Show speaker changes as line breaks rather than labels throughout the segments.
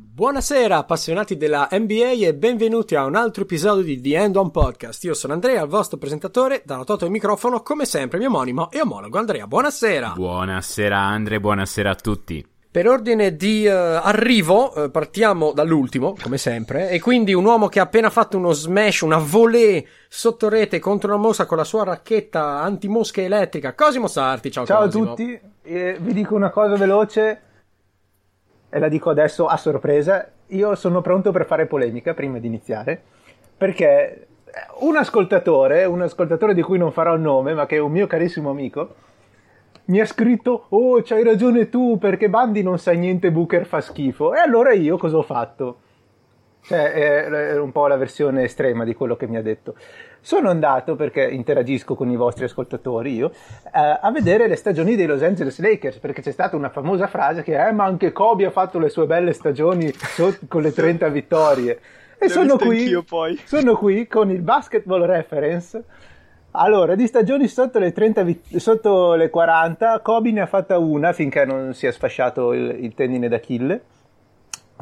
Buonasera appassionati della NBA e benvenuti a un altro episodio di The End On Podcast. Io sono Andrea, il vostro presentatore, da notato il microfono, come sempre mio omonimo e omologo Andrea. Buonasera.
Buonasera Andre, buonasera a tutti.
Per ordine di uh, arrivo, uh, partiamo dall'ultimo, come sempre, e quindi un uomo che ha appena fatto uno smash, una volée sotto rete contro una mosca con la sua racchetta antimosca elettrica. Cosimo Sarti, ciao
Ciao
Cosimo.
a tutti, eh, vi dico una cosa veloce e la dico adesso a sorpresa. Io sono pronto per fare polemica prima di iniziare, perché un ascoltatore, un ascoltatore di cui non farò il nome, ma che è un mio carissimo amico, mi ha scritto: Oh, c'hai ragione tu, perché Bandi non sa niente, Booker fa schifo. E allora io cosa ho fatto? Cioè, è un po' la versione estrema di quello che mi ha detto. Sono andato, perché interagisco con i vostri ascoltatori io, eh, a vedere le stagioni dei Los Angeles Lakers, perché c'è stata una famosa frase che eh, ma anche Kobe ha fatto le sue belle stagioni sotto, con le 30 vittorie. E sono qui, sono qui con il basketball reference. Allora, di stagioni sotto le, 30 vit- sotto le 40, Kobe ne ha fatta una finché non si è sfasciato il, il tendine d'Achille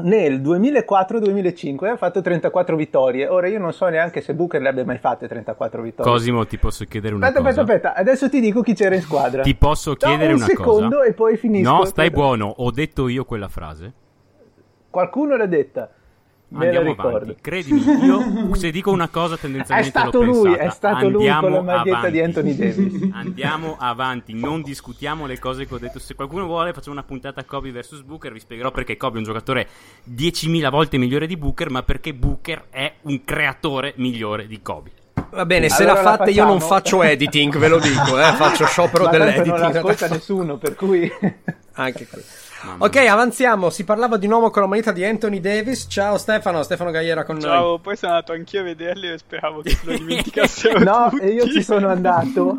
nel 2004-2005 ha fatto 34 vittorie. Ora io non so neanche se Booker le abbia mai fatte 34 vittorie.
Cosimo, ti posso chiedere una
aspetta,
cosa?
Aspetta, aspetta, adesso ti dico chi c'era in squadra.
Ti posso chiedere
un
una cosa?
un secondo e poi finisco.
No, stai buono, ho detto io quella frase.
Qualcuno l'ha detta. Me
Andiamo
la
avanti. Credimi, io se dico una cosa tendenzialmente
È stato
l'ho
lui,
pensata.
è stato lui
Andiamo
con la maglietta
avanti.
di Anthony Davis.
Andiamo avanti, non discutiamo le cose che ho detto. Se qualcuno vuole, facciamo una puntata Kobe vs Booker. Vi spiegherò perché Kobe è un giocatore 10.000 volte migliore di Booker, ma perché Booker è un creatore migliore di Kobe.
Va bene, se
Allora
la
la
fate io non faccio editing, ve lo dico, eh, faccio sciopero
Ma
dell'editing.
non l'ascolta nessuno, per cui...
Anche qui. Ok, avanziamo. Si parlava di un uomo con la moneta di Anthony Davis. Ciao Stefano, Stefano Gaiera con noi.
Ciao, poi sono andato anch'io a vederli e speravo che lo dimenticassero
no,
tutti.
e io ci sono andato.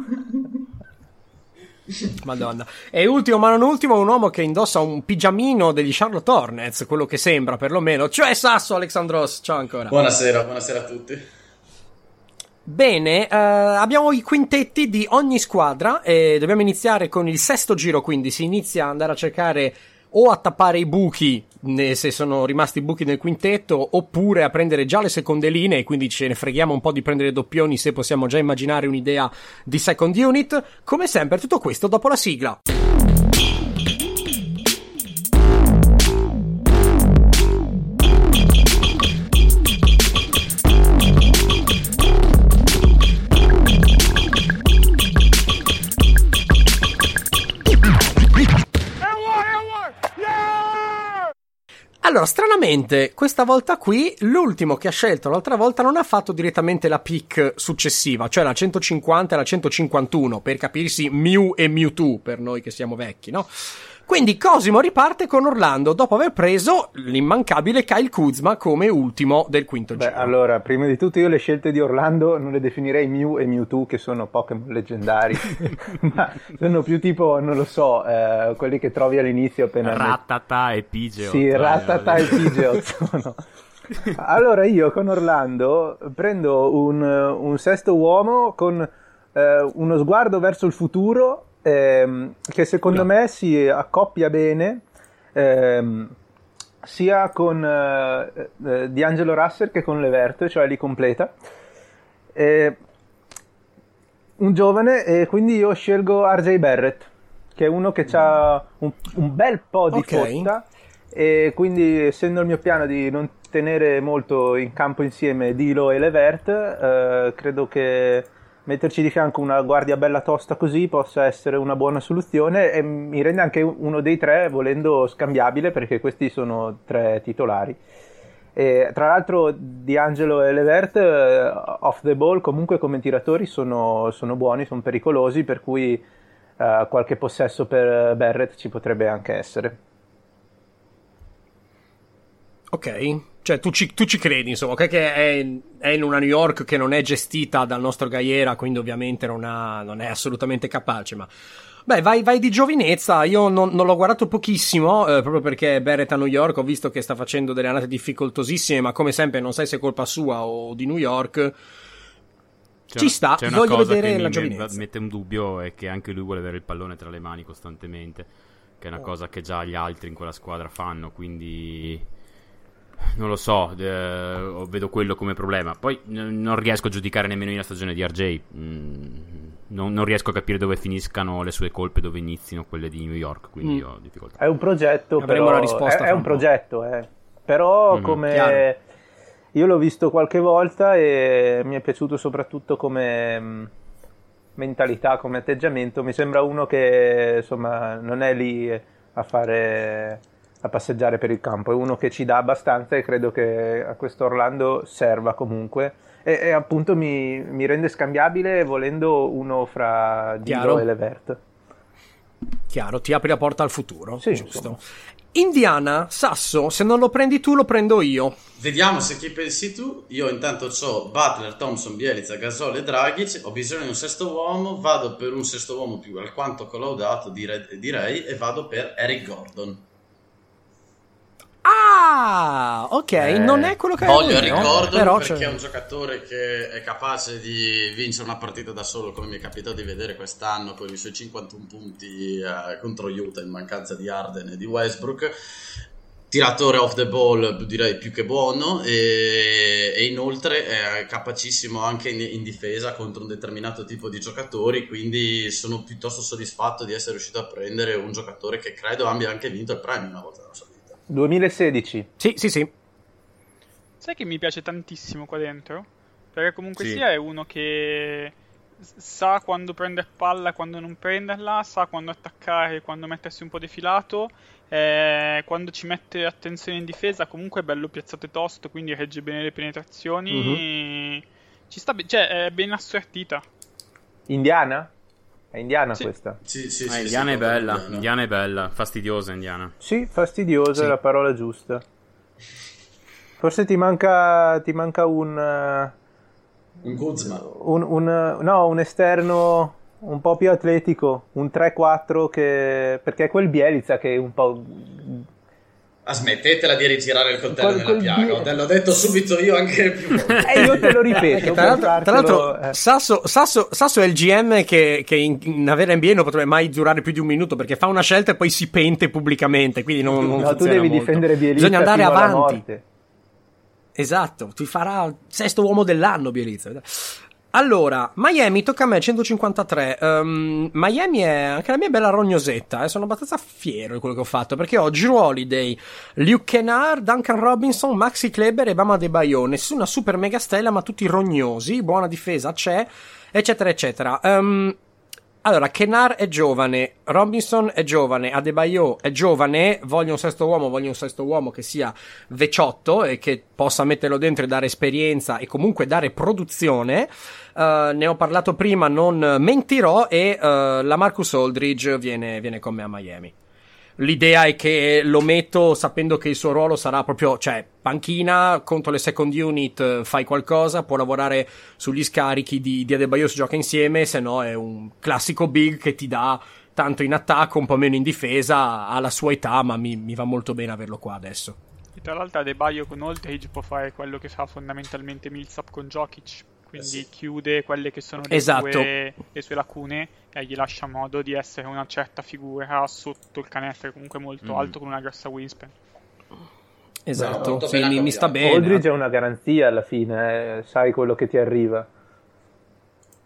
Madonna. E ultimo, ma non ultimo, un uomo che indossa un pigiamino degli Charlotte Hornets, quello che sembra perlomeno, cioè Sasso Alexandros. Ciao ancora.
Buonasera, buonasera a tutti.
Bene, eh, abbiamo i quintetti di ogni squadra e dobbiamo iniziare con il sesto giro, quindi si inizia ad andare a cercare o a tappare i buchi, se sono rimasti buchi nel quintetto, oppure a prendere già le seconde linee, quindi ce ne freghiamo un po' di prendere doppioni se possiamo già immaginare un'idea di second unit. Come sempre, tutto questo dopo la sigla. Allora, stranamente, questa volta qui, l'ultimo che ha scelto l'altra volta non ha fatto direttamente la pick successiva, cioè la 150 e la 151, per capirsi Mew e Mewtwo, per noi che siamo vecchi, no? Quindi Cosimo riparte con Orlando dopo aver preso l'immancabile Kyle Kuzma come ultimo del quinto
Beh,
giro.
allora, prima di tutto io le scelte di Orlando non le definirei Mew e Mewtwo, che sono Pokémon leggendari, ma sono più tipo, non lo so, eh, quelli che trovi all'inizio appena...
Rattata e Pidgeot.
Sì, Rattata e Pidgeot sono. Allora io con Orlando prendo un, un sesto uomo con eh, uno sguardo verso il futuro ehm, che secondo me si accoppia bene ehm, sia con eh, eh, D'Angelo Russell che con Levert, cioè li completa. Eh, un giovane e quindi io scelgo RJ Barrett, che è uno che ha un, un bel po' di
Ok.
fotta e quindi essendo il mio piano di non tenere molto in campo insieme Dilo e Levert, eh, credo che metterci di fianco una guardia bella tosta così possa essere una buona soluzione e mi rende anche uno dei tre volendo scambiabile perché questi sono tre titolari. E, tra l'altro D'Angelo e Levert eh, off the ball comunque come tiratori sono, sono buoni, sono pericolosi per cui eh, qualche possesso per Barrett ci potrebbe anche essere.
Ok, cioè tu ci, tu ci credi, insomma, che è, è in una New York che non è gestita dal nostro Gaiera, quindi ovviamente non, ha- non è assolutamente capace, ma... Beh, vai, vai di giovinezza, io non, non l'ho guardato pochissimo, eh, proprio perché Barrett a New York ho visto che sta facendo delle annate difficoltosissime, ma come sempre non sai se è colpa sua o di New York.
C'è
Ci sta,
c'è una
voglio
cosa
vedere
che
la
mi
giovinezza.
mette un dubbio è che anche lui vuole avere il pallone tra le mani costantemente, che è
Oh.
una cosa che già gli altri in quella squadra fanno, quindi non lo so, eh, vedo quello come problema. Poi n- non riesco a giudicare nemmeno io la stagione di RJ. Mm, non, non, riesco a capire dove finiscano le sue colpe, dove inizino quelle di New York. Quindi mm. ho difficoltà.
È un progetto, Avremo però, la risposta. È, è un progetto, eh. però mm-hmm. come. Chiaro. Io l'ho visto qualche volta e mi è piaciuto soprattutto come mm, mentalità, come atteggiamento. Mi sembra uno che insomma non è lì a fare a passeggiare per il campo, è uno che ci dà abbastanza e credo che a questo Orlando serva comunque e, e appunto mi, mi, rende scambiabile volendo uno fra Giro e Levert.
Chiaro, ti apri la porta al futuro,
sì,
giusto. Insomma. Indiana, Sasso, se non lo prendi tu lo prendo io.
Vediamo se chi pensi tu. Io intanto ho Butler, Thompson, Bielizza, Gasol e Dragic. Ho bisogno di un sesto uomo. Vado per un sesto uomo più alquanto collaudato, direi, direi e vado per Eric Gordon.
Ah, ok, eh, non è quello che
voglio ricordo però perché c'è... è un giocatore che è capace di vincere una partita da solo, come mi è capitato di vedere quest'anno con i suoi 51 punti eh, contro Utah in mancanza di Arden e di Westbrook. Tiratore off the ball direi più che buono e, e inoltre è capacissimo anche in, in, difesa contro un determinato tipo di giocatori quindi sono piuttosto soddisfatto di essere riuscito a prendere un giocatore che credo abbia anche vinto il premio una volta nella sua vita
2016.
Sì, sì, sì.
Sai che mi piace tantissimo qua dentro? Perché comunque sì. sia è uno che sa quando prendere palla e quando non prenderla, sa quando attaccare e quando mettersi un po' defilato. Eh, quando ci mette attenzione in difesa, comunque è bello piazzato e tosto, quindi regge bene le penetrazioni. Mm-hmm. Ci sta be- cioè, è ben assortita.
Indiana? È indiana
sì.
questa?
Sì, sì,
ah,
sì.
Indiana è bella, indiana. indiana. è bella, fastidiosa indiana.
Sì, fastidiosa è la parola giusta. Forse ti manca, ti manca un...
Un Kuzma.
Un, un, no, un esterno un po' più atletico, un 3-4 che... perché è quel Bielizza che è un po'
Ah, smettetela di rigirare il coltello col, nella piaga. Te l'ho detto subito io anche più.
E io te lo ripeto.
tra, l'altro, tra l'altro eh. Sasso, Sasso, Sasso, è il GM che, che in, in avere NBA non potrebbe mai durare più di un minuto perché fa una scelta e poi si pente pubblicamente. Quindi non, non
no, tu devi
molto.
difendere Bielizza
Bisogna andare avanti. Esatto, ti farà sesto uomo dell'anno Bielizza. Allora, Miami tocca a me 153. Um, ehm, Miami è anche la mia bella rognosetta. Eh? Sono abbastanza fiero di quello che ho fatto perché ho Drew Holiday, Luke Kennard, Duncan Robinson, Maxi Kleber e Bama De Bayo. Nessuna super mega stella, ma tutti rognosi. Buona difesa c'è, eccetera, eccetera. Um, allora, Kenar è giovane, Robinson è giovane, Adebayo è giovane, voglio un sesto uomo, voglio un sesto uomo che sia veciotto e che possa metterlo dentro e dare esperienza e comunque dare produzione. Uh, ne ho parlato prima, non mentirò e uh, la Marcus Aldridge viene, viene con me a Miami. L'idea è che lo metto sapendo che il suo ruolo sarà proprio, cioè, panchina contro le second unit, fai qualcosa, può lavorare sugli scarichi di, di Adebayo, si gioca insieme, se no è un classico big che ti dà tanto in attacco, un po' meno in difesa, ha la sua età, ma mi, mi va molto bene averlo qua adesso.
E tra l'altro Adebayo con Oldridge può fare quello che fa fondamentalmente Millsap con Jokic, quindi eh sì. chiude quelle che sono le,
esatto.
sue, le, sue, lacune e gli lascia modo di essere una certa figura sotto il canestro, comunque molto mm. alto con una grossa wingspan.
Esatto, no, sì, mi, mi, sta bene.
Aldridge è una garanzia alla fine, eh, sai quello che ti arriva.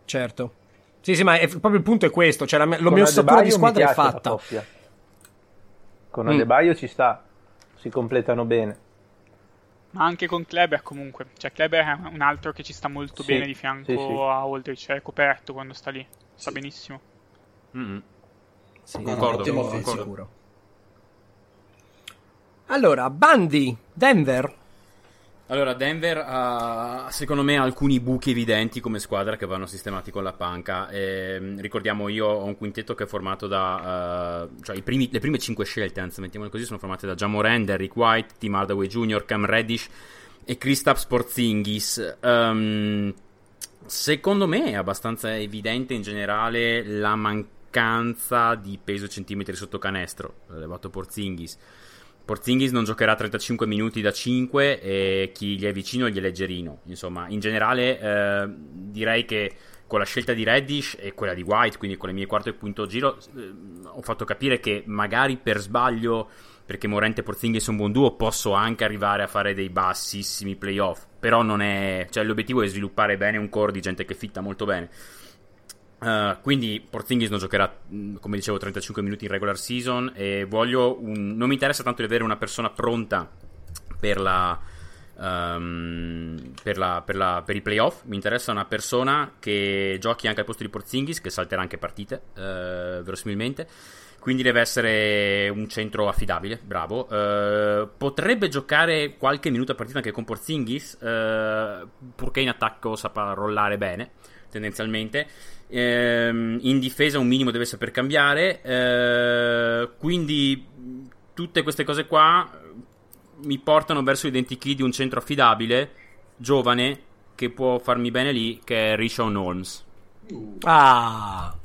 Certo. Sì, sì, ma è, proprio il punto è questo, cioè la, la mia ossatura di squadra è fatta.
Con Adebayo mm. ci sta, si completano bene
ma anche con Kleber comunque. Cioè, Kleber è un altro che ci sta molto sì, bene di fianco sì, sì. a Aldrich, cioè, è coperto quando sta lì, sta benissimo.
Mm-hmm. Sì, concordo,
no, concordo. sicuro. Allora, Bandi, Denver.
Allora, Denver ha secondo me alcuni buchi evidenti come squadra che vanno sistemati con la panca. E, ricordiamo, io ho un quintetto che è formato da. Uh, cioè, primi, le prime cinque scelte, anzi, mettiamole così, sono formate da Jamoran, Derrick White, Tim Hardaway Jr., Cam Reddish e Kristaps Porzingis. Um, secondo me è abbastanza evidente in generale la mancanza di peso centimetri sotto canestro, elevato Porzingis. Porzingis non giocherà 35 minuti da 5 e chi gli è vicino gli è leggerino. Insomma, in generale eh, direi che con la scelta di Reddish e quella di White, quindi con le mie quarto e quinto giro, eh, ho fatto capire che magari per sbaglio perché Morente e Porzingis è un buon duo, posso anche arrivare a fare dei bassissimi playoff. Però non è. Cioè, l'obiettivo è sviluppare bene un core di gente che fitta molto bene. Uh, quindi Porzingis non giocherà, mm, come dicevo, 35 minuti in regular season. E. Un... Non mi interessa tanto di avere una persona pronta per la. Um, per, la, per, la, per, i playoff mi interessa una persona che giochi anche al posto di Porzingis, che salterà anche partite, uh, verosimilmente quindi deve essere un centro affidabile, bravo. Uh, potrebbe giocare qualche minuto a partita anche con Porzingis, uh, purché in attacco saprà rollare bene, tendenzialmente. Uh, in difesa un minimo deve saper cambiare, quindi tutte queste cose qua mi portano verso l'identikey di un centro affidabile, giovane, che può farmi bene lì, che è Rishon Holmes.
Ah!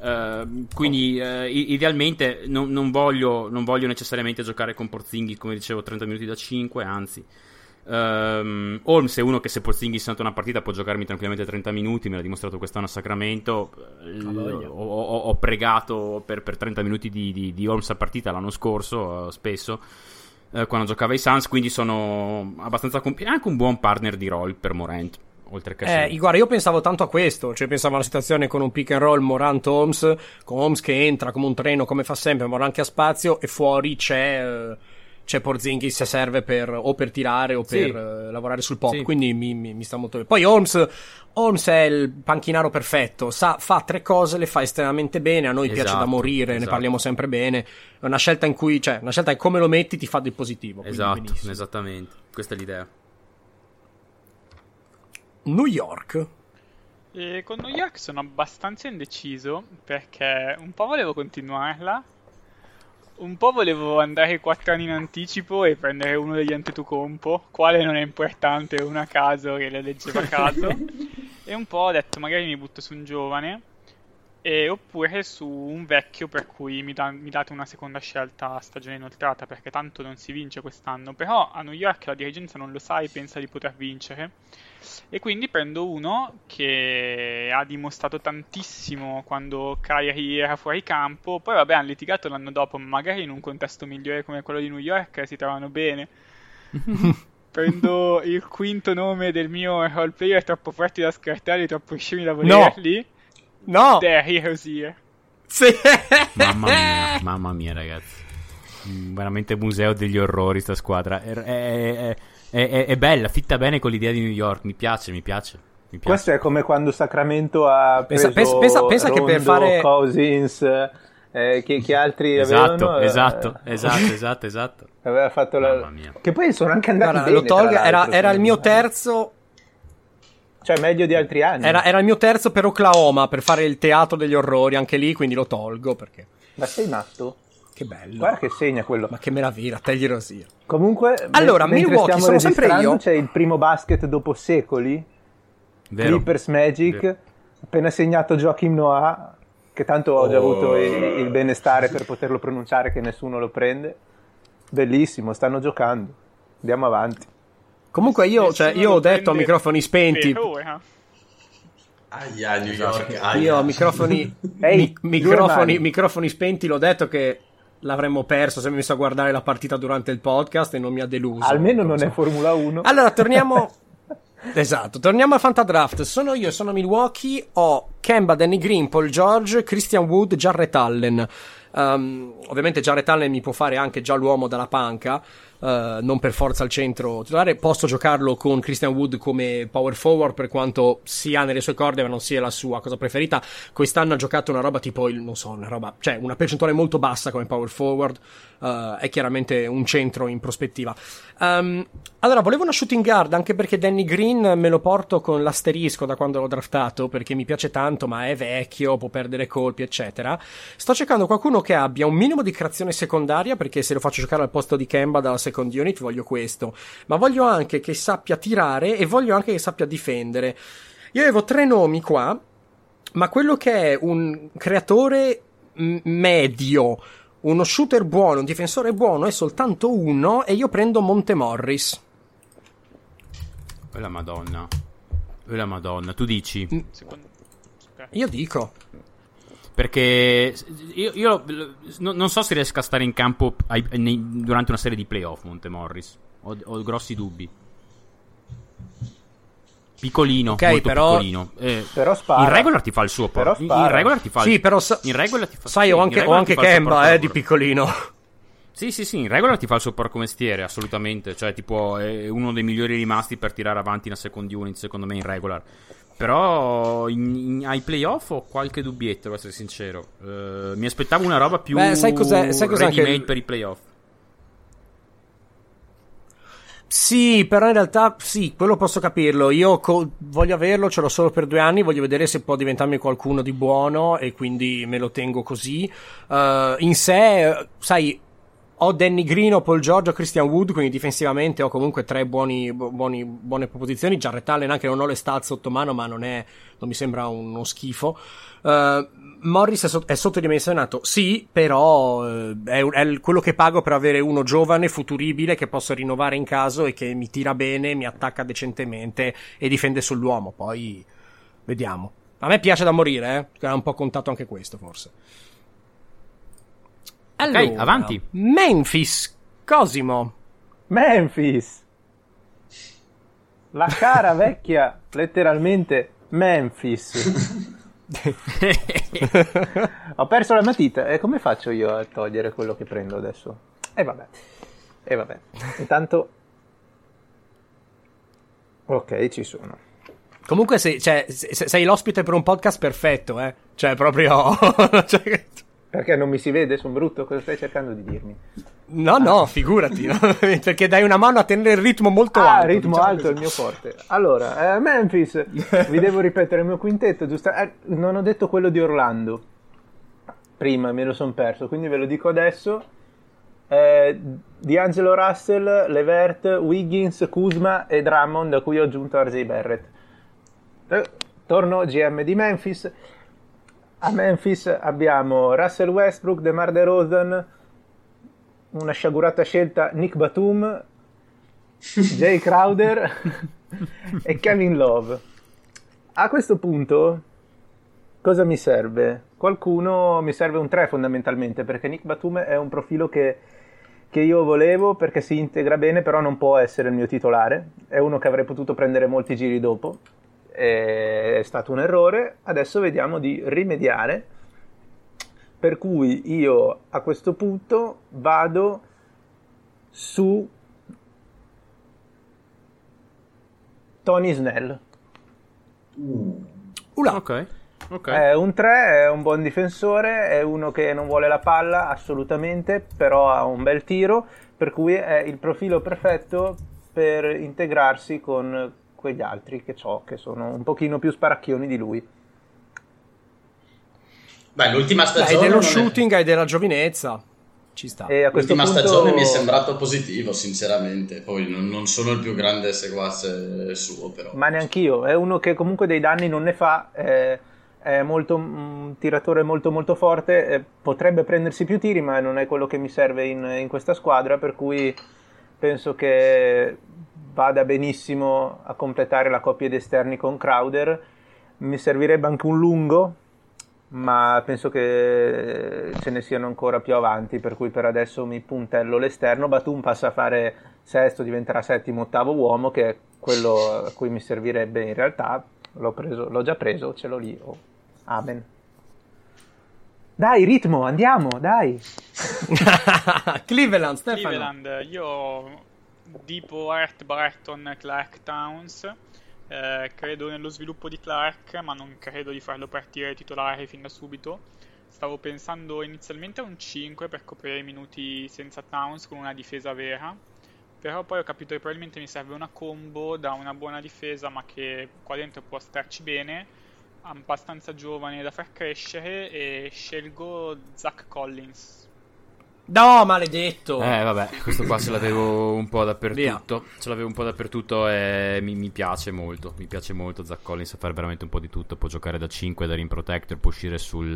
Uh, quindi uh, idealmente non, non, voglio, non, voglio, necessariamente giocare con Porzinghi come dicevo 30 minuti da 5 anzi um, Holmes è uno che se Porzinghi è una partita può giocarmi tranquillamente 30 minuti me l'ha dimostrato quest'anno a Sacramento. L- ho, ho, ho, pregato per, per 30 minuti di, di, di, Holmes a partita l'anno scorso uh, spesso quando giocava ai Suns quindi sono abbastanza comp- anche un buon partner di roll per Morant oltre che
eh, guarda, io pensavo tanto a questo, cioè pensavo alla situazione con un pick and roll Morant Holmes, con Holmes che entra come un treno come fa sempre, Morant che ha spazio e fuori c'è eh, c'è Porzingis se serve per o per tirare o per sì. uh, lavorare sul pop, sì. quindi mi, mi, mi, sta molto bene. Poi Holmes, Holmes è il panchinaro perfetto, sa, fa tre cose, le fa estremamente bene, a noi esatto, piace da morire, esatto. ne parliamo sempre bene, è una scelta in cui, cioè, una scelta che come lo metti ti fa del positivo.
Esatto, esattamente, questa è l'idea.
New York.
E con New York sono abbastanza indeciso perché un po' volevo continuarla, un po' volevo andare 4 anni in anticipo e prendere uno degli Antetokounmpo, quale non è importante, uno a caso che le leggeva a caso, e un po' ho detto magari mi butto su un giovane e, oppure su un vecchio per cui mi, da, mi, date una seconda scelta stagione inoltrata perché tanto non si vince quest'anno. Però a New York la dirigenza non lo sa e pensa di poter vincere. E quindi prendo uno che ha dimostrato tantissimo quando Kyrie era fuori campo. Poi vabbè hanno litigato l'anno dopo ma magari in un contesto migliore come quello di New York si trovano bene. Prendo il quinto nome del mio role player troppo forti da scartare troppo scemi da volerli. no.
No!
The Heroes Here.
Sì.
Mamma mia, mamma mia, ragazzi. Veramente museo degli orrori sta squadra. È, è, è, è, bella, fitta bene con l'idea di New York. Mi piace, mi piace. Mi piace.
Questo è come quando Sacramento ha
pensa, pensa, pensa, pensa
Rondo,
che per fare
Cousins eh, che, che, altri
esatto,
avevano
esatto, eh, esatto, esatto, esatto.
Aveva fatto la... Che poi sono anche andati Guarda, bene,
lo tolga, era, era il mio terzo
cioè, meglio di altri anni.
Era, era, il mio terzo per Oklahoma, per fare il teatro degli orrori, anche lì, quindi lo tolgo perché...
Ma sei matto?
Che bello.
Guarda che segna quello.
Ma che meraviglia, tegli rosia.
Comunque,
allora, Milwaukee sono sempre io.
C'è il primo basket dopo secoli. Vero. Clippers Magic. Vero. Appena segnato Joachim Noah, che tanto ho già oh. avuto il, il benestare per poterlo pronunciare, che nessuno lo prende. Bellissimo, stanno giocando. Andiamo avanti.
Comunque io, cioè, io ho detto a microfoni spenti.
Eh. Aia, New York. Aia.
Io a microfoni, mi, microfoni, microfoni spenti l'ho detto che l'avremmo perso se mi messo a guardare la partita durante il podcast e non mi ha deluso.
Almeno non so. è Formula 1.
Allora, torniamo... esatto, torniamo al Fantadraft. Sono io, sono Milwaukee, ho Kemba, Danny Green, Paul George, Christian Wood, Jarrett Allen. Um, ovviamente Jarrett Allen mi può fare anche già l'uomo dalla panca, uh, non per forza al centro titolare. Posso giocarlo con Christian Wood come power forward per quanto sia nelle sue corde, ma non sia la sua cosa preferita. Quest'anno ha giocato una roba tipo il, non so, una roba, cioè una percentuale molto bassa come power forward. Uh, è chiaramente un centro in prospettiva. Um, allora, volevo una shooting guard anche perché Danny Green me lo porto con l'asterisco da quando l'ho draftato perché mi piace tanto, ma è vecchio, può perdere colpi, eccetera. Sto cercando qualcuno che abbia un minimo di creazione secondaria perché se lo faccio giocare al posto di Kemba dalla second unit voglio questo, ma voglio anche che sappia tirare e voglio anche che sappia difendere. Io avevo tre nomi qua, ma quello che è un creatore m- medio, uno shooter buono, un difensore buono è soltanto uno e io prendo Montemorris.
E la madonna. E la madonna, tu dici?
Io dico.
Perché io, io non so se riesca a stare in campo ai, nei, durante una serie di playoff, Montemorris. Ho, ho grossi dubbi. Piccolino, okay, molto però, piccolino. Eh,
però spara.
In regular ti fa il suo porco. In, in regular ti fa
Sì, però sa- in regular ti fa Sai, ho anche, ho anche Kemba, eh, di piccolino.
Sì, sì, sì, in regular ti fa il suo porco mestiere, assolutamente. Cioè, tipo, è uno dei migliori rimasti per tirare avanti una second unit, secondo me, in regular. Però in, in, ai playoff ho qualche dubbietto, devo essere sincero. Uh, mi aspettavo una roba più Beh, sai cos'è, sai cos'è anche... per i playoff.
Sì, però in realtà sì, quello posso capirlo. Io co- voglio averlo, ce l'ho solo per due anni, voglio vedere se può diventarmi qualcuno di buono e quindi me lo tengo così. Uh, in sé, sai, ho Danny Green, ho Paul George, ho Christian Wood, quindi difensivamente ho comunque tre buoni, buoni, buone proposizioni. Jarrett Allen anche non ho le stats sotto mano, ma non, è, non mi sembra uno schifo. Uh, Morris è, so- è, sottodimensionato, sì, però uh, è, è, quello che pago per avere uno giovane, futuribile, che posso rinnovare in caso e che mi tira bene, mi attacca decentemente e difende sull'uomo. Poi vediamo. A me piace da morire, eh? Era un po' contato anche questo, forse. Allora, ok,
avanti.
Memphis, Cosimo.
Memphis. La cara vecchia, letteralmente, Memphis. Ho perso la matita e come faccio io a togliere quello che prendo adesso? E eh, vabbè. E eh, vabbè. Intanto Ok, ci sono.
Comunque sei, cioè, sei l'ospite per un podcast perfetto, eh? Cioè, proprio... cioè...
Perché non mi si vede? Sono brutto? Cosa stai cercando di dirmi?
No, no, figurati, no? perché dai una mano a tenere il ritmo molto
ah,
alto.
ritmo diciamo alto è il mio forte. Allora, eh, Memphis, vi devo ripetere il mio quintetto, giusto? Eh, non ho detto quello di Orlando. Prima me lo sono perso, quindi ve lo dico adesso. Eh, D'Angelo Russell, Levert, Wiggins, Kuzma e Drummond, da cui ho aggiunto RJ Barrett. Eh, torno GM di Memphis. A Memphis abbiamo Russell Westbrook, DeMar DeRozan, una sciagurata scelta Nick Batum, Jay Crowder e Kevin Love. A questo punto cosa mi serve? Qualcuno mi serve un 3 fondamentalmente perché Nick Batum è un profilo che, che io volevo perché si integra bene però non può essere il mio titolare, è uno che avrei potuto prendere molti giri dopo è stato un errore, adesso vediamo di rimediare, per cui io a questo punto vado su Tony Snell.
Uh. Ok. Okay.
È un 3, è un buon difensore, è uno che non vuole la palla assolutamente, però ha un bel tiro, per cui è il profilo perfetto per integrarsi con quegli altri che ho, che sono un pochino più sparacchioni di lui.
Beh, l'ultima stagione...
Hai dello shooting, è... hai della giovinezza. Ci sta.
E l'ultima punto... stagione mi è sembrato positivo, sinceramente. Poi non, non sono il più grande seguace suo, però.
Ma neanch'io. È uno che comunque dei danni non ne fa. È, è molto, un tiratore molto molto forte. Potrebbe prendersi più tiri, ma non è quello che mi serve in, in questa squadra. Per cui penso che vada benissimo a completare la coppia di esterni con Crowder. Mi servirebbe anche un lungo, ma penso che ce ne siano ancora più avanti, per cui per adesso mi puntello l'esterno. Batum passa a fare sesto, diventerà settimo, ottavo uomo, che è quello a cui mi servirebbe in realtà. L'ho, preso, l'ho già preso, ce l'ho lì. Oh. Amen. Dai, ritmo, andiamo, dai.
Cleveland, Stefano.
Cleveland, io tipo Art Barton Clark Towns. Eh, credo nello sviluppo di Clark, ma non credo di farlo partire titolare fin da subito. Stavo pensando inizialmente a un 5 per coprire i minuti senza Towns con una difesa vera. Però poi ho capito che probabilmente mi serve una combo da una buona difesa, ma che qua dentro può starci bene, abbastanza giovane da far crescere, e scelgo Zach Collins
No, maledetto.
Eh, vabbè, questo qua ce l'avevo un po' dappertutto. Via. Ce l'avevo un po' dappertutto e mi, mi, piace molto. Mi piace molto. Zach Collins sa fare veramente un po' di tutto. Può giocare da 5, da rim protector, può uscire sul,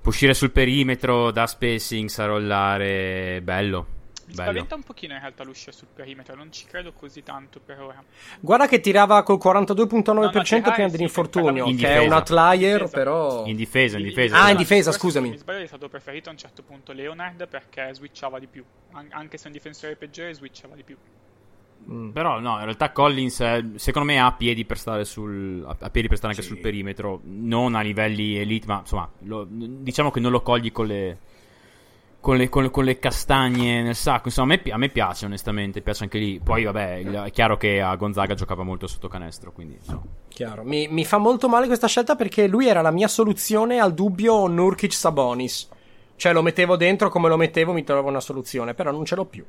può uscire sul perimetro, da spacing, sa rollare. Bello.
Mi spaventa un pochino in realtà l'uscita sul perimetro, non ci credo così tanto per ora.
Guarda che tirava col 42.9% no, no, prima dell'infortunio, che è un outlier, però...
In difesa, in difesa.
Ah, in difesa, scusami.
Mi sbaglio, è stato preferito a un certo punto Leonard perché switchava di più. Anche se è un difensore peggiore, switchava di più.
Mm. Però no, in realtà Collins secondo me ha piedi per stare sul ha piedi per stare anche sì. sul perimetro, non a livelli elite, ma insomma, lo, diciamo che non lo cogli con le con le, con, con le, castagne nel sacco. Insomma, a me, a me, piace, onestamente. Piace anche lì. Poi, vabbè, è chiaro che a Gonzaga giocava molto sotto canestro. Quindi, insomma.
Chiaro. Mi, mi, fa molto male questa scelta perché lui era la mia soluzione al dubbio Nurkic Sabonis. Cioè, lo mettevo dentro come lo mettevo, mi trovo una soluzione. Però non ce l'ho più.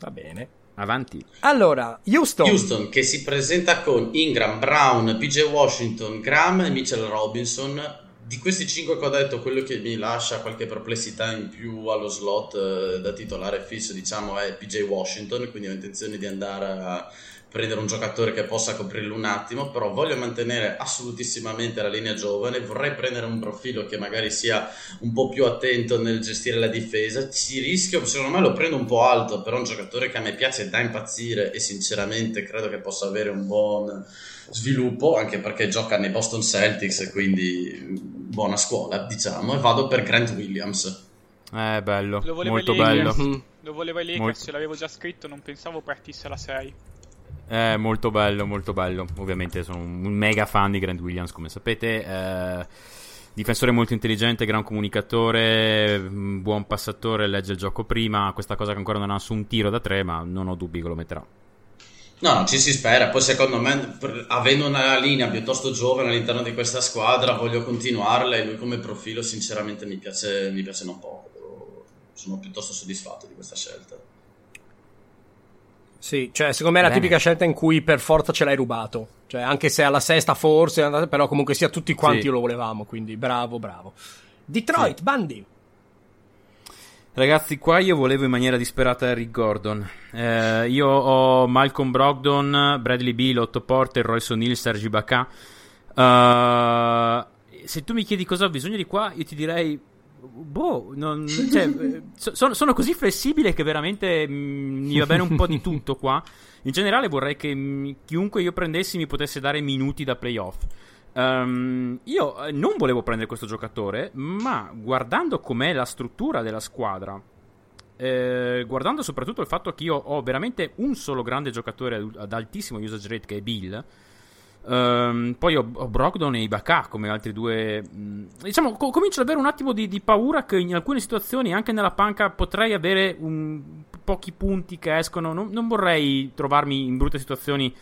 Va bene.
Avanti.
Allora, Houston.
Houston che si presenta con Ingram, Brown, PJ Washington, Graham e Mitchell Robinson di questi cinque che ho detto, quello che mi lascia qualche perplessità in più allo slot eh, da titolare fisso, diciamo, è PJ Washington, quindi ho intenzione di andare a prendere un giocatore che possa coprirlo un attimo, però voglio mantenere assolutissimamente la linea giovane, vorrei prendere un profilo che magari sia un po' più attento nel gestire la difesa, ci rischio, secondo me lo prendo un po' alto, però un giocatore che a me piace da impazzire e sinceramente credo che possa avere un buon sviluppo, anche perché gioca nei Boston Celtics, quindi buona scuola, diciamo, e vado per Grant Williams.
Eh, bello, molto bello.
Lo volevo ai Lakers, molto... ce l'avevo già scritto, non pensavo partisse la 6.
Eh, molto bello, molto bello. Ovviamente sono un mega fan di Grant Williams, come sapete. Eh, difensore molto intelligente, gran comunicatore, buon passatore, legge il gioco prima. Questa cosa che ancora non ha su un tiro da tre, ma non ho dubbi che lo metterà.
No, ci si spera. Poi, secondo me, avendo una linea piuttosto giovane all'interno di questa squadra, voglio continuarla. E lui, come profilo, sinceramente, mi piace, mi piace non poco. Sono piuttosto soddisfatto di questa scelta.
Sì, cioè, secondo me è la tipica scelta in cui per forza ce l'hai rubato. Cioè, anche se alla sesta forse, però comunque sia tutti quanti sì. lo volevamo. Quindi, bravo, bravo. Detroit, sì. Bandi.
Ragazzi, qua io volevo in maniera disperata Eric Gordon. Eh, io ho Malcolm Brogdon, Bradley Beal, Otto Porter, Royce O'Neill, Sergi Bacà. Uh, se tu mi chiedi cosa ho bisogno di qua, io ti direi. Boh, non, cioè, sono, sono, così flessibile che veramente mm, mi va bene un po' di tutto qua. In generale vorrei che mm, chiunque io prendessi mi potesse dare minuti da playoff. Um, io eh, non volevo prendere questo giocatore, ma guardando com'è la struttura della squadra, eh, guardando soprattutto il fatto che io ho veramente un solo grande giocatore ad altissimo usage rate che è Bill. Um, poi ho, ho, Brogdon e Ibaka come altri due. Mm, diciamo, co- comincio ad avere un attimo di, di, paura che in alcune situazioni, anche nella panca, potrei avere un, pochi punti che escono. Non, non vorrei trovarmi in brutte situazioni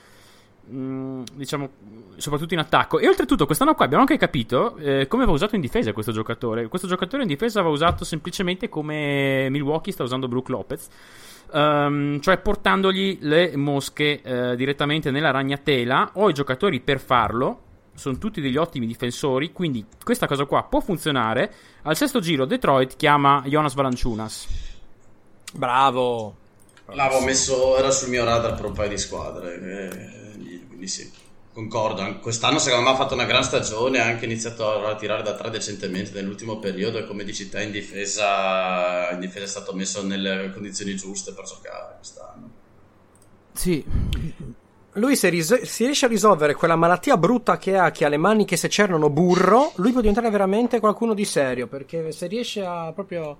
Mm, diciamo, soprattutto in attacco. E oltretutto, quest'anno qua abbiamo anche capito eh, come va usato in difesa questo giocatore. Questo giocatore in difesa va usato semplicemente come Milwaukee sta usando Brook Lopez. Um, cioè portandogli le mosche uh, direttamente nella ragnatela. Ho i giocatori per farlo. Sono tutti degli ottimi difensori. Quindi questa cosa qua può funzionare. Al sesto giro, Detroit chiama Jonas Valanciunas.
Bravo.
L'avevo messo, era sul mio radar per un paio di squadre. Eh quindi sì, concordo. Quest'anno secondo me ha fatto una gran stagione, ha anche iniziato a tirare da tre decentemente nell'ultimo periodo e come dici te in difesa, in difesa è stato messo nelle condizioni giuste per giocare quest'anno.
Sì. Lui se ris- si riesce a risolvere quella malattia brutta che ha, che ha le mani che se cernono burro, lui può diventare veramente qualcuno di serio, perché se riesce a proprio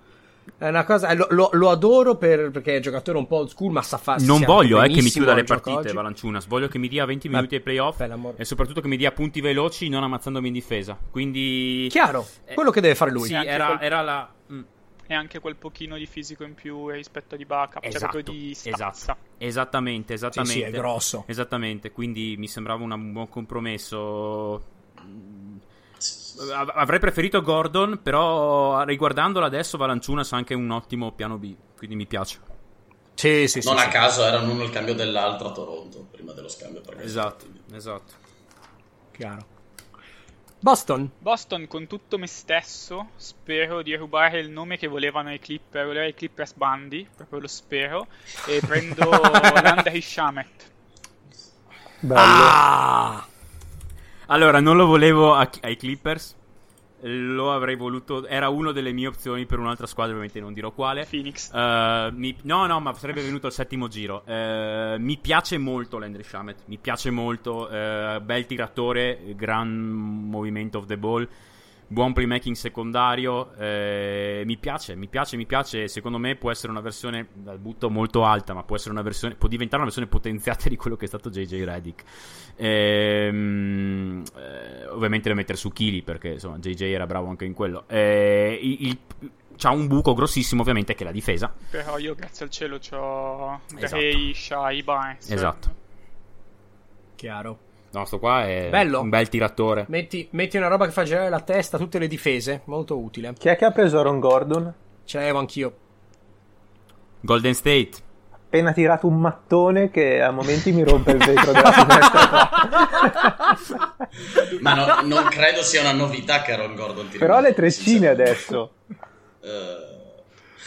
è una cosa, eh, lo, lo, lo, adoro per, perché è un giocatore un po' old school, ma sa fare.
Non voglio eh, che mi chiuda le partite, Valanciunas. Voglio che mi dia 20 minuti ai playoff e soprattutto che mi dia punti veloci, non ammazzandomi in difesa. Quindi.
Chiaro, eh, quello che deve fare lui.
Sì, era, quel... era la. Mm.
E anche quel pochino di fisico in più rispetto di backup, cioè esatto, cioè di.
Esatto. Esattamente, esattamente. Sì, sì,
è grosso.
Esattamente, quindi mi sembrava un buon compromesso Avrei preferito Gordon, però riguardandola adesso Valanciunas ha anche un ottimo piano B, quindi mi piace.
Sì, sì,
non
sì,
a sì. caso erano uno il cambio dell'altro a Toronto, prima dello scambio.
Esatto, esatto.
Chiaro. Boston.
Boston con tutto me stesso spero di rubare il nome che volevano i Clippers, voleva i Clippers Bandi, proprio lo spero, e prendo Landry Shamet.
Bello. Ah!
Allora, non lo volevo a, ai Clippers. lo avrei voluto. Era una delle mie opzioni per un'altra squadra, ovviamente non dirò quale.
Phoenix.
Uh, mi, no, no, ma sarebbe venuto al settimo giro. Uh, mi piace molto Landry Shamet. Mi piace molto. Uh, bel tiratore, gran movimento of the ball buon playmaking secondario. Eh, mi piace, mi piace, mi piace. Secondo me può essere una versione dal butto molto alta, ma può, essere una versione, può diventare una versione potenziata di quello che è stato JJ Reddick. Eh, eh, ovviamente da mettere su chili perché insomma JJ era bravo anche in quello. Eh, il, il, c'ha un buco grossissimo, ovviamente, che è la difesa.
Però io, grazie al cielo, ho Gray, esatto. Shai, Barnes.
Esatto.
Chiaro.
No, sto qua è Bello. un bel tiratore.
Metti, metti, una roba che fa girare la testa a tutte le difese, molto utile.
Chi è che ha preso Aaron Gordon?
Ce l'avevo anch'io.
Golden State.
Appena tirato un mattone che a momenti mi rompe il vetro della finestra.
Ma no, non credo sia una novità che Aaron Gordon
tiri Però le treccine adesso.
Uh...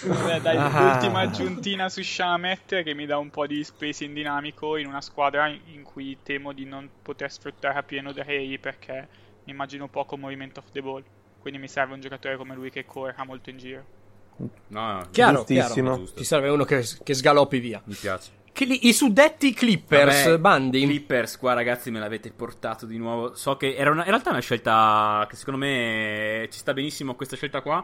Beh, dai, ah. l'ultima aggiuntina su Shamet che mi dà un po' di spacing dinamico in una squadra in cui temo di non poter sfruttare a pieno Drey perché mi immagino poco movimento off the ball. Quindi mi serve un giocatore come lui che corra molto in giro.
No,
chiaro, chiaro. Ti serve uno che, che sgaloppi via.
Mi piace.
I suddetti Clippers, Vabbè, Bandi.
Clippers, qua ragazzi me l'avete portato di nuovo. So che era una, in realtà una scelta che secondo me ci sta benissimo questa scelta qua.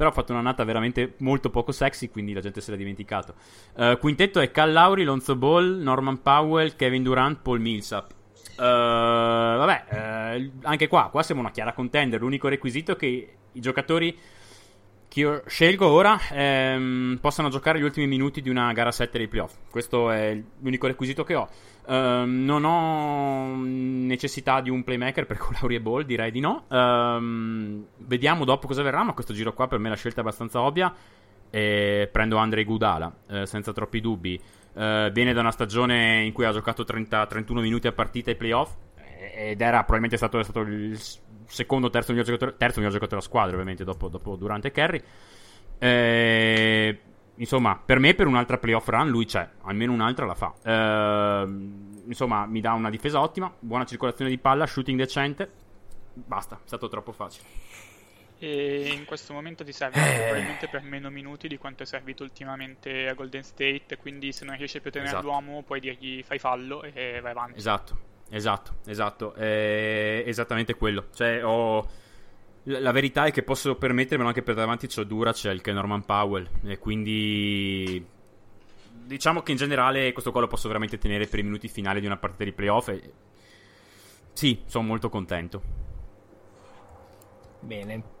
Però ha fatto un'annata veramente molto poco sexy, quindi la gente se l'ha dimenticato. Uh, quintetto è Cal Lauri, Lonzo Ball, Norman Powell, Kevin Durant, Paul Millsap. Uh, vabbè, uh, anche qua, qua siamo una chiara contender. L'unico requisito è che i giocatori che io scelgo ora ehm, possano giocare gli ultimi minuti di una gara 7 dei playoff. Questo è l'unico requisito che ho. Uh, non ho necessità di un playmaker per Colauri e Ball, direi di no. Uh, vediamo dopo cosa verrà, ma questo giro qua per me la scelta è abbastanza ovvia. E prendo Andrei Gudala, uh, senza troppi dubbi. Eh, viene da una stagione in cui ha giocato 30, 31 minuti a partita ai playoff ed era probabilmente stato, stato il secondo o terzo miglior giocatore, terzo miglior giocatore della squadra, ovviamente, dopo, dopo Durante e Kerry. Eh, insomma, per me per un'altra playoff run lui c'è, almeno un'altra la fa. Uh, insomma, mi dà una difesa ottima, buona circolazione di palla, shooting decente. Basta, è stato troppo facile.
E in questo momento ti serve eh. probabilmente per meno minuti di quanto è servito ultimamente a Golden State. Quindi, se non riesci più a tenere esatto. l'uomo, puoi dirgli fai fallo e vai avanti.
Esatto, esatto, esatto. È esattamente quello. Cioè, ho la verità è che posso permettermelo anche per davanti c'ho Duracell che è Norman Powell e quindi diciamo che in generale questo qua lo posso veramente tenere per i minuti finali di una partita di playoff e sì, sono molto contento.
Bene.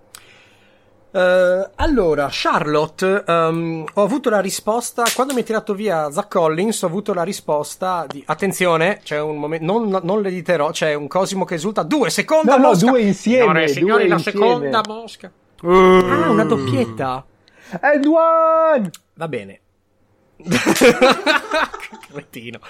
Uh, allora, Charlotte, um, ho avuto la risposta. Quando mi hai tirato via Zach Collins, ho avuto la risposta di attenzione. C'è un momento, non, non l'editerò. C'è un Cosimo che esulta. Due, seconda
no,
mosca.
No, due insieme.
Signore, signori,
la
insieme. seconda mosca. Uh. Ah, una doppietta.
And one!
Va bene. Cretino.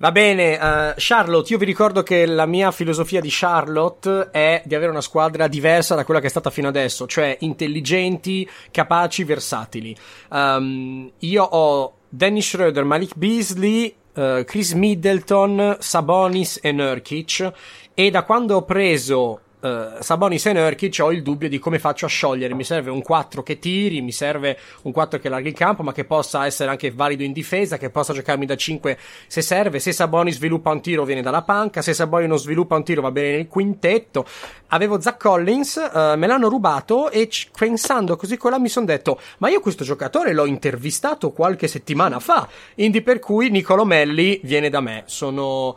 Va bene, uh, Charlotte, io vi ricordo che la mia filosofia di Charlotte è di avere una squadra diversa da quella che è stata fino adesso, cioè intelligenti, capaci, versatili. Um, io ho Dennis Schroeder, Malik Beasley, uh, Chris Middleton, Sabonis e Nurkic e da quando ho preso uh, Sabonis e Nurkic ho il dubbio di come faccio a sciogliere. Mi serve un 4 che tiri, mi serve un 4 che larghi il campo, ma che possa essere anche valido in difesa, che possa giocarmi da 5 se serve. Se Sabonis sviluppa un tiro viene dalla panca, se Sabonis non sviluppa un tiro va bene nel quintetto. Avevo Zach Collins, uh, me l'hanno rubato e c- pensando così con la mi sono detto, ma io questo giocatore l'ho intervistato qualche settimana fa, quindi per cui Nicolo Melli viene da me. Sono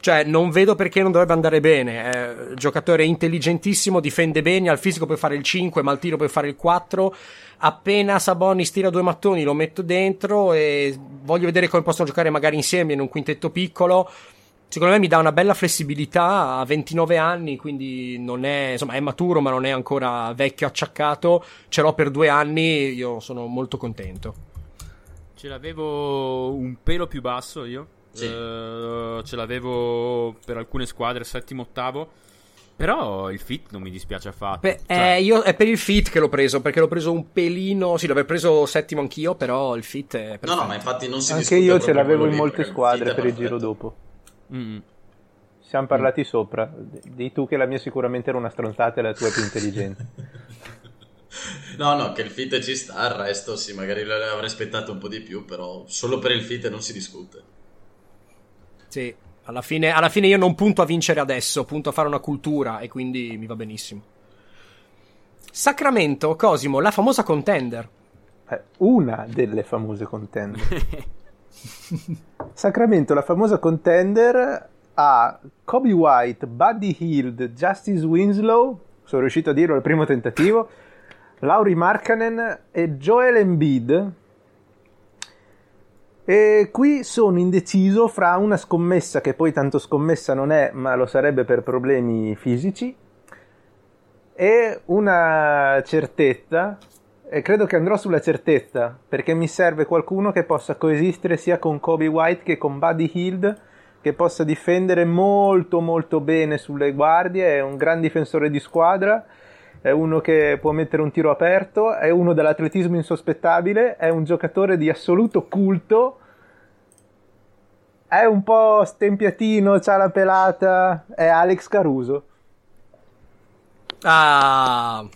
cioè, non vedo perché non dovrebbe andare bene. È un giocatore intelligentissimo, difende bene, al fisico puoi fare il 5, ma al tiro puoi fare il 4. Appena Sabonis tira due mattoni lo metto dentro e voglio vedere come possono giocare magari insieme in un quintetto piccolo. Secondo me mi dà una bella flessibilità a 29 anni, quindi non è, insomma, è maturo, ma non è ancora vecchio acciaccato. Ce l'ho per due anni, io sono molto contento.
Ce l'avevo un pelo più basso io sì. Uh, ce l'avevo per alcune squadre settimo, ottavo. Però il fit non mi dispiace affatto.
Beh, cioè... eh, io è per il fit che l'ho preso, perché l'ho preso un pelino. Sì, l'avevo preso settimo anch'io, però il fit è perfetto.
No, no, ma infatti non si
Anche io ce l'avevo in molte squadre per il giro dopo.
Mm.
siamo parlati mm. sopra. Di tu che la mia sicuramente era una stronzata e la tua è più intelligente.
no, no, che il fit ci sta, il resto sì, magari l'avrei aspettato un po' di più, però solo per il fit non si discute.
Sì, alla fine, alla fine io non punto a vincere adesso, punto a fare una cultura e quindi mi va benissimo. Sacramento, Cosimo, la famosa contender.
Eh, una delle famose contender. Sacramento, la famosa contender, ha Kobe White, Buddy Hield, Justice Winslow, sono riuscito a dirlo al primo tentativo, Lauri Markkanen e Joel Embiid. E qui sono indeciso fra una scommessa che poi tanto scommessa non è, ma lo sarebbe per problemi fisici, e una certezza, e credo che andrò sulla certezza, perché mi serve qualcuno che possa coesistere sia con Kobe White che con Buddy Hield, che possa difendere molto molto bene sulle guardie, è un gran difensore di squadra è uno che può mettere un tiro aperto, è uno dell'atletismo insospettabile, è un giocatore di assoluto culto, è un po' stempiatino, c'ha la pelata, è Alex Caruso.
Ah,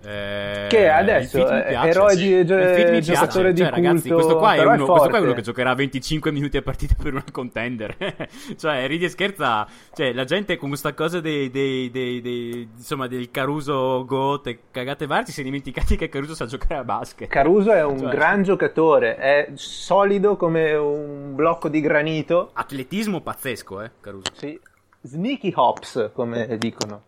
eh, che adesso è eroe di gio- giocatore di cioè, culto, ragazzi,
questo qua, è uno, questo qua è uno che giocherà 25 minuti a partita per una contender. cioè, ridi e scherza. Cioè, la gente con questa cosa dei, dei, dei, dei insomma, del Caruso Goat e cagate varie si è dimenticati che Caruso sa giocare a basket.
Caruso è un cioè, gran giocatore, è solido come un blocco di granito.
Atletismo pazzesco, eh, Caruso.
Sì. Sneaky hops, come dicono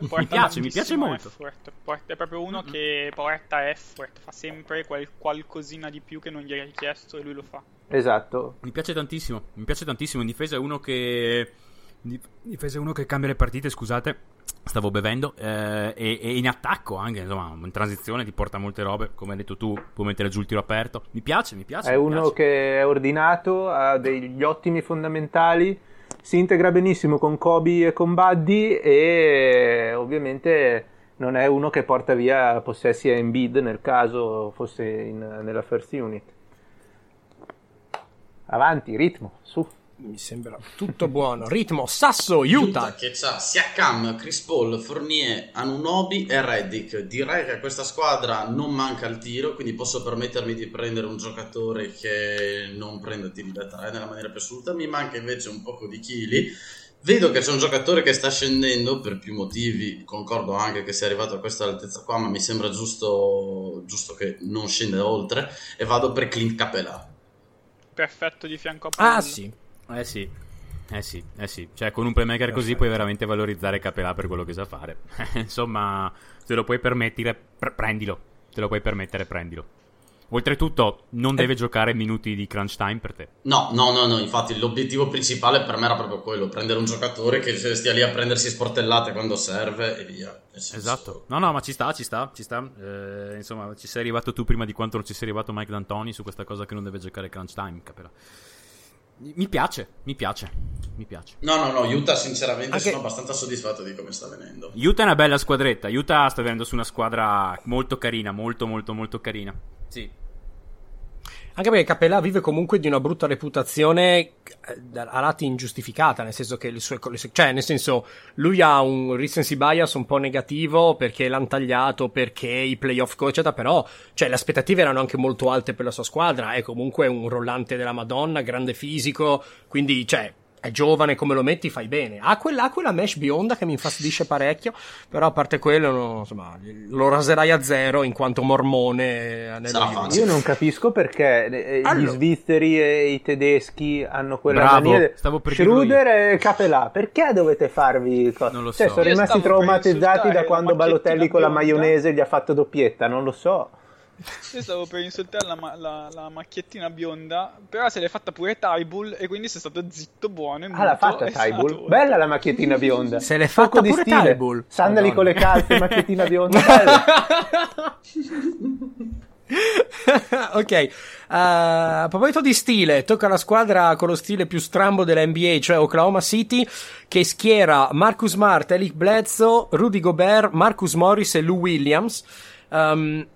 mi piace, mi piace molto.
Effort. È proprio uno mm-hmm. che porta effort, fa sempre quel qualcosina di più che non gli hai chiesto e lui lo fa.
Esatto.
Mi piace tantissimo, mi piace tantissimo. In difesa è uno che... Difesa è uno che cambia le partite, scusate. Stavo bevendo eh, e, e, in attacco anche, insomma, in transizione ti porta molte robe, come hai detto tu, può mettere giù il tiro aperto. Mi piace, mi piace.
È
mi
uno
piace.
che è ordinato, ha degli ottimi fondamentali si integra benissimo con Kobe e con Buddy e ovviamente non è uno che porta via possessi a Embiid nel caso fosse in, nella first unit. Avanti, ritmo, su
mi sembra tutto buono. Ritmo, Sasso, Utah. Utah
che c'ha Siakam, Chris Paul, Fournier, Anunobi e Reddick. Direi che a questa squadra non manca il tiro, quindi posso permettermi di prendere un giocatore che non prenda tiri da tre nella maniera più assoluta. Mi manca invece un poco di chili. Vedo che c'è un giocatore che sta scendendo per più motivi, concordo anche che sia arrivato a questa altezza qua, ma mi sembra giusto, giusto che non scenda oltre e vado per Clint Capella.
Perfetto di fianco a Paul.
Ah sì,
eh sì. Eh sì, eh sì, cioè con un playmaker Perfetto. così puoi veramente valorizzare Capelà per quello che sa fare. Insomma, te lo puoi permettere, pre- prendilo. Te lo puoi permettere, prendilo. Oltretutto, non deve eh. giocare minuti di crunch time per te.
No, no, no, no, infatti l'obiettivo principale per me era proprio quello, prendere un giocatore che stia lì a prendersi sportellate quando serve e via.
Esatto. No, no, ma ci sta, ci sta, ci sta. Eh, insomma, ci sei arrivato tu prima di quanto non ci sei arrivato Mike D'Antoni su questa cosa che non deve giocare crunch time, capirà. Mi piace, mi piace, mi piace.
No, no, no, Utah sinceramente Anche... sono abbastanza soddisfatto di come sta venendo.
Utah è una bella squadretta, Utah sta venendo su una squadra molto carina, molto molto molto carina. Sì.
Anche perché Capella vive comunque di una brutta reputazione eh, a lati ingiustificata, nel senso che le sue, le sue, cioè nel senso lui ha un recency bias un po' negativo perché l'hanno tagliato, perché i playoff eccetera, però cioè le aspettative erano anche molto alte per la sua squadra, è comunque un rollante della Madonna, grande fisico, quindi cioè è giovane come lo metti fai bene. Ha quella, ha quella mesh bionda che mi infastidisce parecchio però a parte quello no, insomma, lo raserai a zero in quanto mormone
io non capisco perché eh, allora. gli svizzeri e i tedeschi hanno quella Bravo, mania stavo per Schruder e Capelà perché dovete farvi
non lo cioè,
so. sono rimasti traumatizzati da quando Balotelli con la maionese gli ha fatto doppietta non lo so
io stavo per insultare la, la, la, macchiettina bionda, però se l'è fatta pure Tybull e quindi sei stato zitto, buono e
Ah, l'ha fatta Tybull? Bella la macchiettina bionda.
Se l'è fatta Poco pure Tybull.
Sandali Madonna. con le calze, macchiettina bionda, bella.
ok, uh, a proposito di stile, tocca alla squadra con lo stile più strambo della NBA, cioè Oklahoma City, che schiera Marcus Smart, Eric Bledsoe, Rudy Gobert, Marcus Morris e Lou Williams. Um,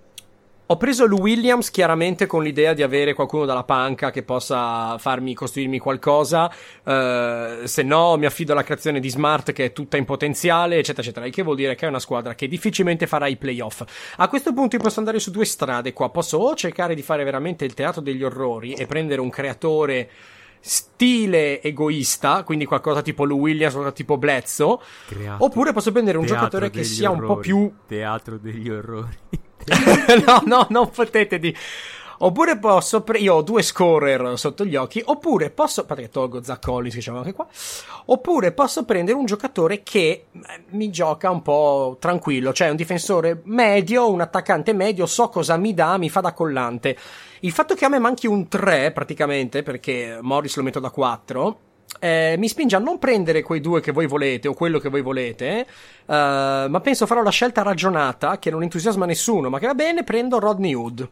Ho preso Lou Williams chiaramente con l'idea di avere qualcuno dalla panca che possa farmi costruirmi qualcosa, uh, se no mi affido alla creazione di Smart che è tutta in potenziale, eccetera, eccetera. Il che vuol dire che è una squadra che difficilmente farà i playoff. A questo punto io posso andare su due strade qua. Posso o cercare di fare veramente il teatro degli orrori e prendere un creatore stile egoista, quindi qualcosa tipo Lou Williams, qualcosa tipo Blezzo, oppure posso prendere un giocatore che sia
orrori.
un po' più...
Teatro degli orrori.
no, no, non potete di... Oppure posso, pre- io ho due scorer sotto gli occhi, oppure posso, perché tolgo Zach Collins, diciamo anche qua, oppure posso prendere un giocatore che eh, mi gioca un po' tranquillo, cioè un difensore medio, un attaccante medio, so cosa mi dà, mi fa da collante. Il fatto che a me manchi un 3 praticamente, perché Morris lo metto da 4, eh, mi spinge a non prendere quei due che voi volete o quello che voi volete, eh, ma penso farò la scelta ragionata che non entusiasma nessuno, ma che va bene, prendo Rodney Hood.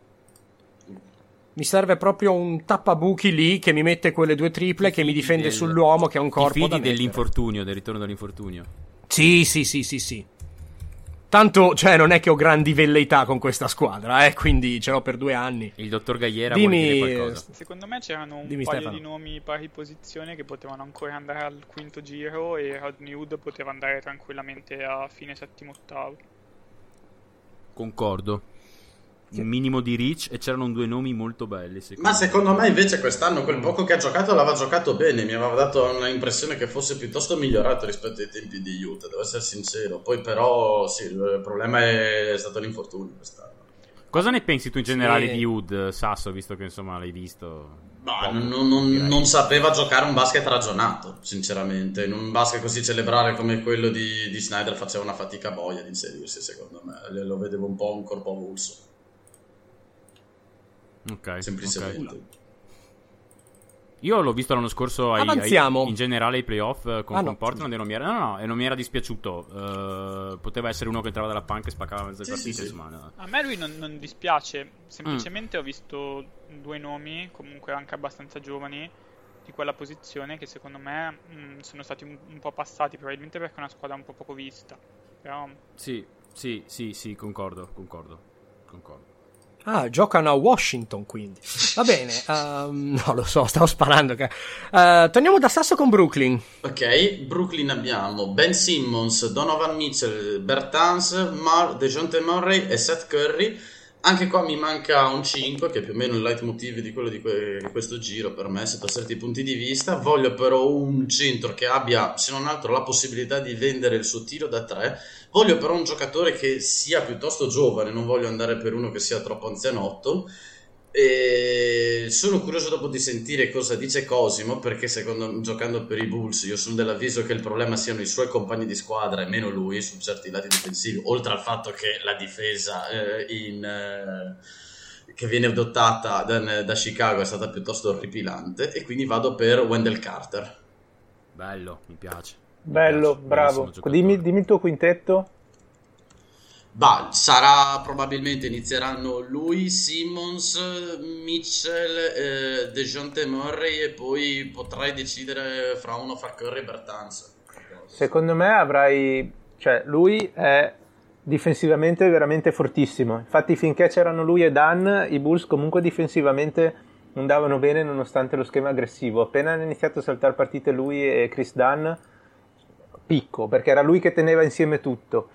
Mi serve proprio un tappabuchi lì che mi mette quelle due triple che mi difende del, sull'uomo che ha un corpo. Ti
fidi dell'infortunio, del ritorno dall'infortunio?
Sì, sì, sì, sì, sì. Tanto, cioè, non è che ho grandi velleità con questa squadra, eh, quindi ce l'ho per due anni.
Il dottor Gagliera Dimmi... vuole dire qualcosa.
Secondo me c'erano un
Dimmi
paio
Stefano.
di nomi pari posizione che potevano ancora andare al quinto giro e Rodney Hood poteva andare tranquillamente a fine settimo ottavo.
Concordo. Un minimo di reach e c'erano due nomi molto belli. Secondo
Ma secondo me invece quest'anno quel poco che ha giocato l'aveva giocato bene, mi aveva dato un'impressione che fosse piuttosto migliorato rispetto ai tempi di Utah, devo essere sincero. Poi però sì, il problema è stato l'infortunio quest'anno.
Cosa ne pensi tu in generale
Sì.
di Hood, Sasso, visto che insomma l'hai visto? Poco,
non, non- non sapeva giocare un basket ragionato, sinceramente. In un basket così celebrare come quello di, di Snyder faceva una fatica boia di inserirsi, secondo me. Lo vedevo un po' un corpo avulso,
Ok,
semplicemente.
ok. Io l'ho visto l'anno scorso ai, ai- in generale ai playoff eh, con,
Ah, no.
con Portland e non mi era, no, no, e non mi era dispiaciuto. Eh, poteva essere uno che entrava dalla panca e spaccava mezze
Sì,
partite.
sì, sì.
A me lui non, non dispiace,
Mm.
semplicemente ho visto due nomi, comunque anche abbastanza giovani, di quella posizione che secondo me mh, sono stati un, un po' passati, probabilmente perché è una squadra un po' poco vista. Però
Sì, sì, sì, sì, concordo, concordo, concordo.
Ah, giocano a Washington quindi. Va bene, ehm, no lo so, stavo sparando. Eh, torniamo da Sasso con Brooklyn.
Ok, Brooklyn abbiamo Ben Simmons, Donovan Mitchell, Bertans, Mar- DeJounte Murray e Seth Curry. Anche qua mi manca un 5, che è più o meno il leitmotiv di quello di, que- questo giro per me, sotto certi punti di vista. Voglio però un centro che abbia, se non altro, la possibilità di vendere il suo tiro da 3. Voglio però un giocatore che sia piuttosto giovane, non voglio andare per uno che sia troppo anzianotto. E sono curioso dopo di sentire cosa dice Cosimo perché secondo giocando per i Bulls io sono dell'avviso che il problema siano i suoi compagni di squadra e meno lui su certi lati difensivi oltre al fatto che la difesa eh, in, eh, che viene adottata da, da Chicago è stata piuttosto orripilante e quindi vado per Wendell Carter
Bello, mi piace. Mi
Bello,
piace,
bravo. Dimmi, dimmi il tuo quintetto.
Bah, sarà probabilmente inizieranno lui, Simmons, Mitchell, eh, DeJounte Murray e poi potrai decidere fra uno fra Curry e Bertans.
Secondo me avrai, cioè lui è difensivamente veramente fortissimo. Infatti finché c'erano lui e Dan, i Bulls comunque difensivamente andavano bene nonostante lo schema aggressivo. Appena hanno iniziato a saltare partite lui e Chris Dunn, picco, perché era lui che teneva insieme tutto.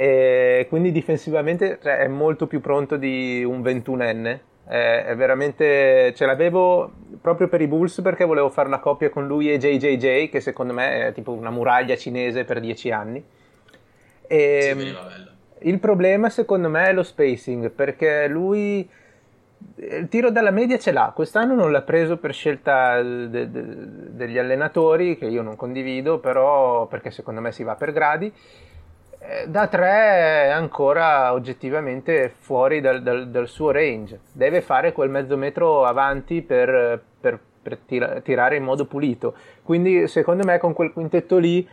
E quindi difensivamente cioè, è molto più pronto di un 21enne. È, è veramente. Ce l'avevo proprio per i Bulls perché volevo fare la coppia con lui e JJJ, che secondo me è tipo una muraglia cinese per 10 anni. E,
Sì, bello.
il problema secondo me è lo spacing, perché lui il tiro dalla media ce l'ha, quest'anno non l'ha preso per scelta de- de- degli allenatori, che io non condivido, però perché secondo me si va per gradi. Eh, Da 3 è ancora oggettivamente fuori dal, dal- dal suo range, deve fare quel mezzo metro avanti per, per- per tira- tirare in modo pulito. Quindi secondo me con quel quintetto lì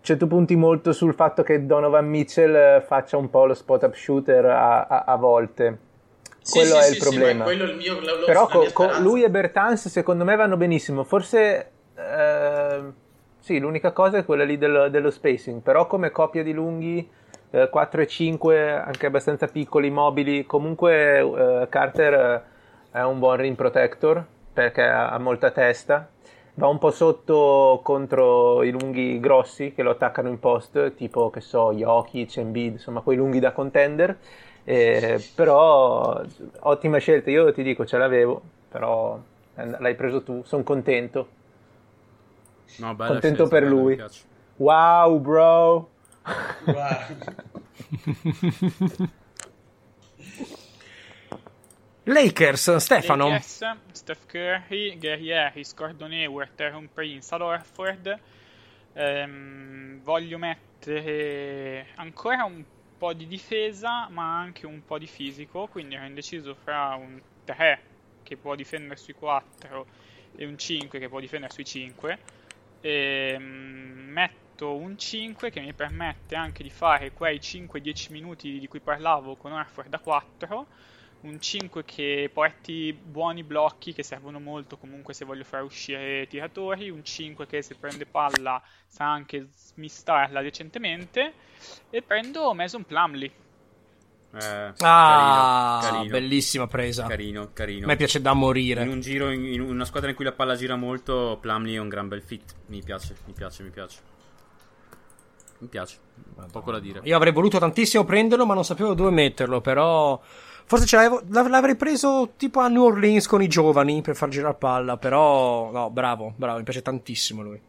cioè tu punti molto sul fatto che Donovan Mitchell faccia un po' lo spot up shooter a, a- a volte.
Sì,
quello
sì,
è il
sì,
problema.
è il mio, la-
Però
la
co-
mia
co-
speranza.
lui e Bertans secondo me vanno benissimo. Forse eh, sì, l'unica cosa è quella lì dello, dello spacing. Però come coppia di lunghi eh, 4 e 5 anche abbastanza piccoli, mobili. Comunque eh, Carter eh, è un buon rim protector perché ha molta testa. Va un po' sotto contro i lunghi grossi che lo attaccano in post, tipo che so, Jokic, Embiid, insomma quei lunghi da contender. Eh, però ottima scelta, io ti dico ce l'avevo, però l'hai preso tu, sono contento.
No,
contento scelta, per lui. Wow, bro. Wow.
Lakers, Stefano.
Lakers, Steph Curry, Gary Harris, Gordon Hayward, Aaron Prince, Al Orford. Ehm, voglio mettere ancora un po' di difesa, ma anche un po' di fisico, quindi ero indeciso fra un 3 che può difendere sui 4 e un 5 che può difendere sui 5. Ehm, metto un 5 che mi permette anche di fare quei 5-10 minuti di cui parlavo con Orford da 4 un 5 che porti buoni blocchi che servono molto comunque se voglio far uscire tiratori, un 5 che se prende palla sa anche smistarla decentemente. E prendo Mason Plumley.
Eh, ah, carino, carino, bellissima presa.
Carino, carino. A
me piace da morire.
In un giro, in, in una squadra in cui la palla gira molto, Plumley è un gran bel fit. Mi piace, mi piace, mi piace. Mi piace, poco da dire.
Io avrei voluto tantissimo prenderlo, ma non sapevo dove metterlo. Però Forse ce l'avevo, l'avrei preso tipo a New Orleans con i giovani per far girare palla. Però, no, bravo, bravo, mi piace tantissimo lui.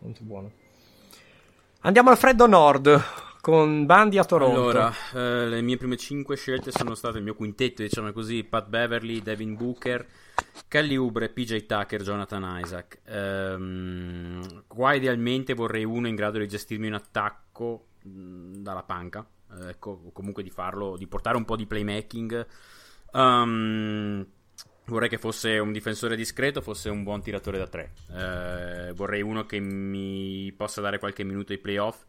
Molto buono. Andiamo al freddo nord con Bandi a Toronto.
Allora, eh, le mie prime 5 scelte sono state il mio quintetto, diciamo così: Pat Beverly, Devin Booker, Kelly Oubre, PJ Tucker, Jonathan Isaac. Ehm, qua idealmente vorrei uno in grado di gestirmi un attacco mh, dalla panca eh, ecco, comunque di farlo, di portare un po' di playmaking. Um, vorrei che fosse un difensore discreto, fosse un buon tiratore da tre. Eh, vorrei uno che mi possa dare qualche minuto ai playoff.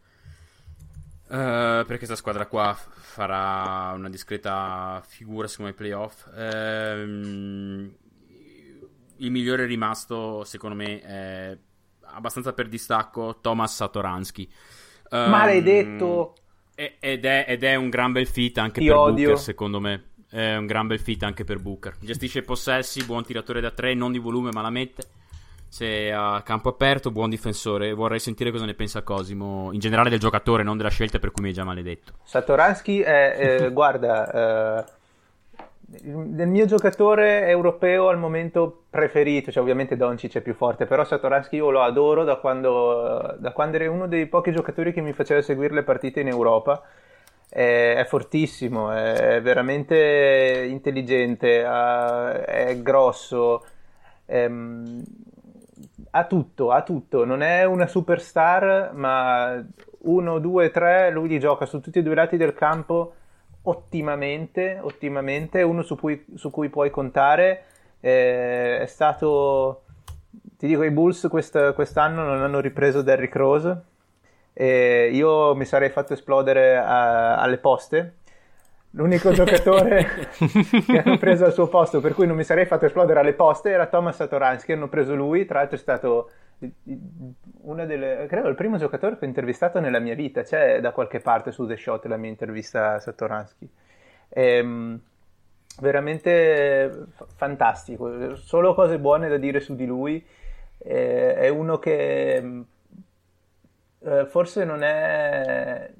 Uh, perché questa squadra qua farà una discreta figura secondo i playoff. Uh, il migliore rimasto, secondo me, è abbastanza per distacco Thomas Satoransky.
Um, Maledetto!
Ed è, ed è, un gran bel fit anche Ti per odio. Booker, secondo me. È un gran bel fit anche per Booker. Gestisce possessi, buon tiratore da tre, non di volume, ma la mette. Se a campo aperto, buon difensore. Vorrei sentire cosa ne pensa Cosimo, in generale del giocatore, non della scelta per cui mi hai già maledetto.
Satoransky è, eh, guarda, eh, del mio giocatore europeo al momento preferito, cioè ovviamente Doncic è più forte, però Satoransky io lo adoro da quando, da quando era uno dei pochi giocatori che mi faceva seguire le partite in Europa. È, è fortissimo, è veramente intelligente, è grosso, è, ha tutto, ha tutto. Non è una superstar, ma uno, due, tre, lui li gioca su tutti e due i lati del campo ottimamente, ottimamente, uno su cui, su cui puoi contare. Eh, è stato, ti dico, i Bulls quest, quest'anno non hanno ripreso Derrick Rose. E io mi sarei fatto esplodere a, alle poste. L'unico giocatore che hanno preso al suo posto, per cui non mi sarei fatto esplodere alle poste, era Thomas Satoransky. Hanno preso lui, tra l'altro è stato una delle, credo il primo giocatore che ho intervistato nella mia vita, c'è da qualche parte su The Shot la mia intervista a Satoransky. Ehm, veramente fantastico, solo cose buone da dire su di lui. Eh, è uno che eh, forse non è.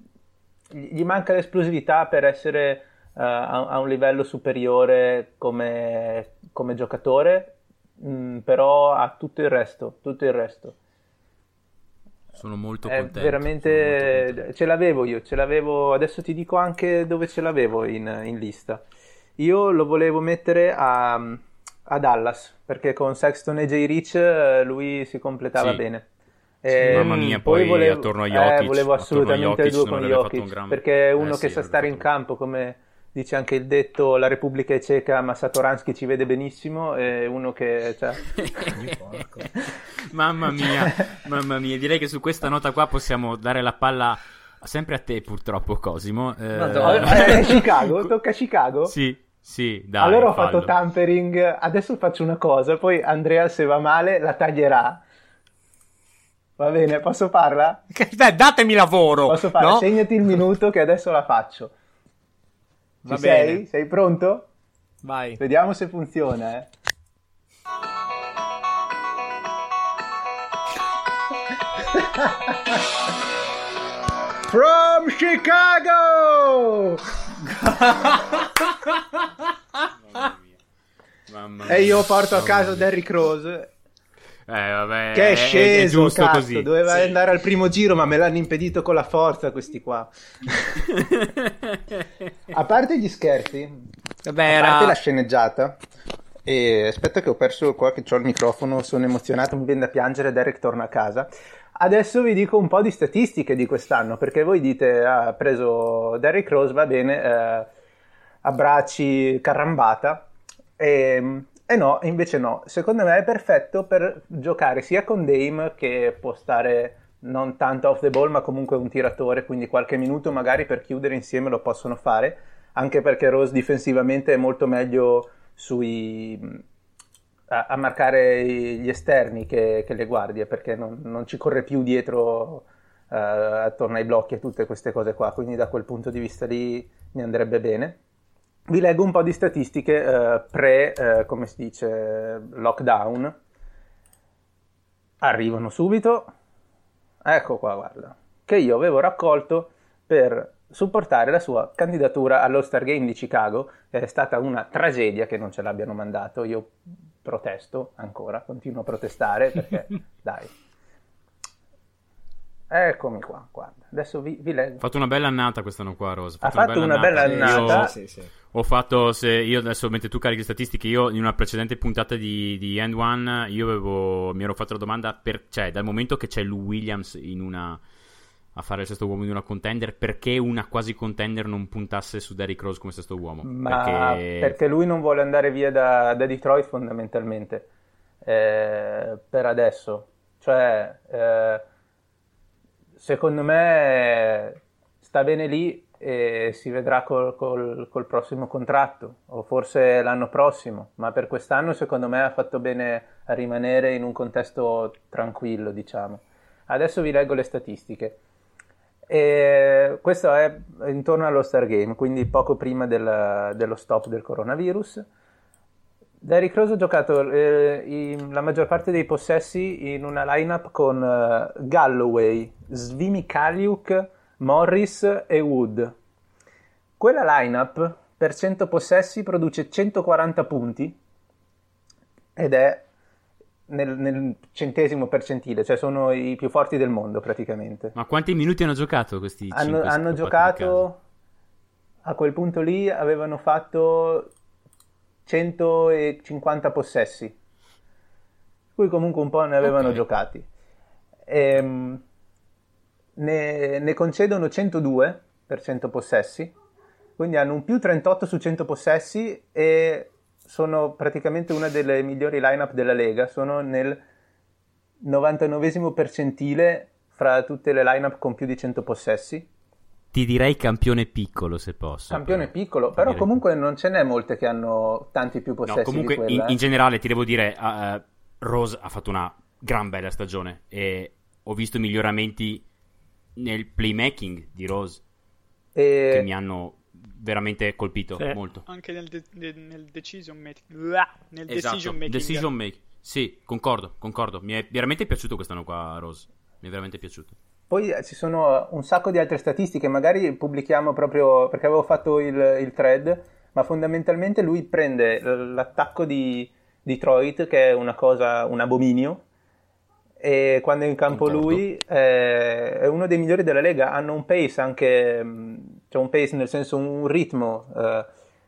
Gli manca l'esplosività per essere uh, a, a, un livello superiore come, come giocatore, Mm, però ha tutto il resto, tutto il resto.
Sono molto contento.
Veramente
molto contento.
ce l'avevo io, ce l'avevo, adesso ti dico anche dove ce l'avevo in, in lista. Io lo volevo mettere a, a, Dallas, perché con Sexton e J. Rich eh, lui si completava sì. bene.
E, Mamma mia, poi, poi volevo, attorno a Jokic,
eh, volevo assolutamente il duo con Jokic, perché è uno eh, che sì, sa stare in campo come dice anche il detto la Repubblica è cieca ma Satoransky ci vede benissimo è uno che cioè...
mamma mia mamma mia direi che su questa nota qua possiamo dare la palla sempre a te purtroppo Cosimo.
Eh... eh, Chicago tocca a Chicago?
Sì sì, dai,
allora ho
fallo.
fatto tampering adesso faccio una cosa poi Andrea se va male la taglierà Va bene, posso farla?
Beh, datemi lavoro.
Posso farla?
No?
Segnati il minuto che adesso la faccio. Ci
Va
sei?
bene.
Sei pronto?
Vai.
Vediamo se funziona, eh. From Chicago!
Mamma
E io
mia.
porto a
Mamma
casa
mia.
Derrick Rose
vabbè,
che è sceso,
è giusto
cazzo,
così.
doveva
Sì.
andare al primo giro ma me l'hanno impedito con la forza questi qua. A parte gli scherzi,
Vabbè,
a parte la sceneggiata, e aspetta che ho perso qua che ho il microfono, sono emozionato, mi viene da piangere, Derek torna a casa. Adesso vi dico un po' di statistiche di quest'anno, perché voi dite, ah, ha preso Derrick Rose, va bene, eh, abbracci, carambata, e, e no, invece no. Secondo me è perfetto per giocare sia con Dame, che può stare non tanto off the ball, ma comunque un tiratore, quindi qualche minuto magari per chiudere insieme lo possono fare, anche perché Rose difensivamente è molto meglio sui, a, marcare gli esterni che, che le guardie, perché non, non ci corre più dietro eh, attorno ai blocchi e tutte queste cose qua, quindi da quel punto di vista lì mi andrebbe bene. Vi leggo un po' di statistiche eh, pre, eh, come si dice, lockdown. Arrivano subito. Ecco qua, guarda, che io avevo raccolto per supportare la sua candidatura all'All-Star Game di Chicago. È stata una tragedia che non ce l'abbiano mandato. Io protesto ancora, continuo a protestare perché, dai. Eccomi qua, guarda. Adesso vi, vi leggo.
Ha fatto una bella annata quest'anno qua, Rose.
Ha fatto una bella annata.
Io
Sì, sì, sì.
Ho fatto, se io adesso mentre tu carichi le statistiche, io in una precedente puntata di, di End One, io avevo, mi ero fatto la domanda, per, cioè dal momento che c'è Lou Williams in una, a fare il sesto uomo di una contender, perché una quasi contender non puntasse su Derrick Rose come sesto uomo?
Ma
perché...
perché... lui non vuole andare via da, da Detroit fondamentalmente eh, per adesso. Cioè, eh, secondo me sta bene lì e si vedrà col, col- col prossimo contratto o forse l'anno prossimo, ma per quest'anno secondo me ha fatto bene a rimanere in un contesto tranquillo, diciamo. Adesso vi leggo le statistiche. E questo è intorno allo Star Game, quindi poco prima del- dello stop del coronavirus. Derrick Rose ha giocato eh, in- la maggior parte dei possessi in una lineup con eh, Galloway, Svimi Kaliuk, Morris e Wood. Quella lineup per 100 possessi produce 140 punti ed è nel, nel centesimo percentile, cioè sono i più forti del mondo praticamente.
Ma quanti minuti hanno giocato questi
Hanno, hanno giocato a quel punto lì avevano fatto 150 possessi cui comunque un po' ne avevano
Ok.
giocati Ehm, ne, ne concedono 102 per 100 possessi quindi hanno un più 38 su 100 possessi e sono praticamente una delle migliori lineup della Lega sono nel 99 percentile fra tutte le lineup con più di 100 possessi
Ti direi campione piccolo se posso.
Campione
però.
piccolo, però
Direi-
comunque non ce n'è molte che hanno tanti più possessi
No, comunque in,
quella.
in
eh.
generale ti devo dire, eh, Rose ha fatto una gran bella stagione e ho visto miglioramenti nel playmaking di Rose
E-
che mi hanno veramente colpito
Sì.
molto.
Anche nel, de- de- nel decision making. Nel decision making.
Esatto. Decision make. Sì, concordo, concordo. Mi è veramente piaciuto quest'anno qua Rose. Mi è veramente piaciuto.
Poi eh, ci sono un sacco di altre statistiche, magari pubblichiamo proprio perché avevo fatto il, il thread, ma fondamentalmente lui prende l- l'attacco di Detroit, che è una cosa, un abominio, e quando è in campo
Concordo.
lui eh, è uno dei migliori della Lega. Hanno un pace anche, mh, cioè un pace nel senso un ritmo eh,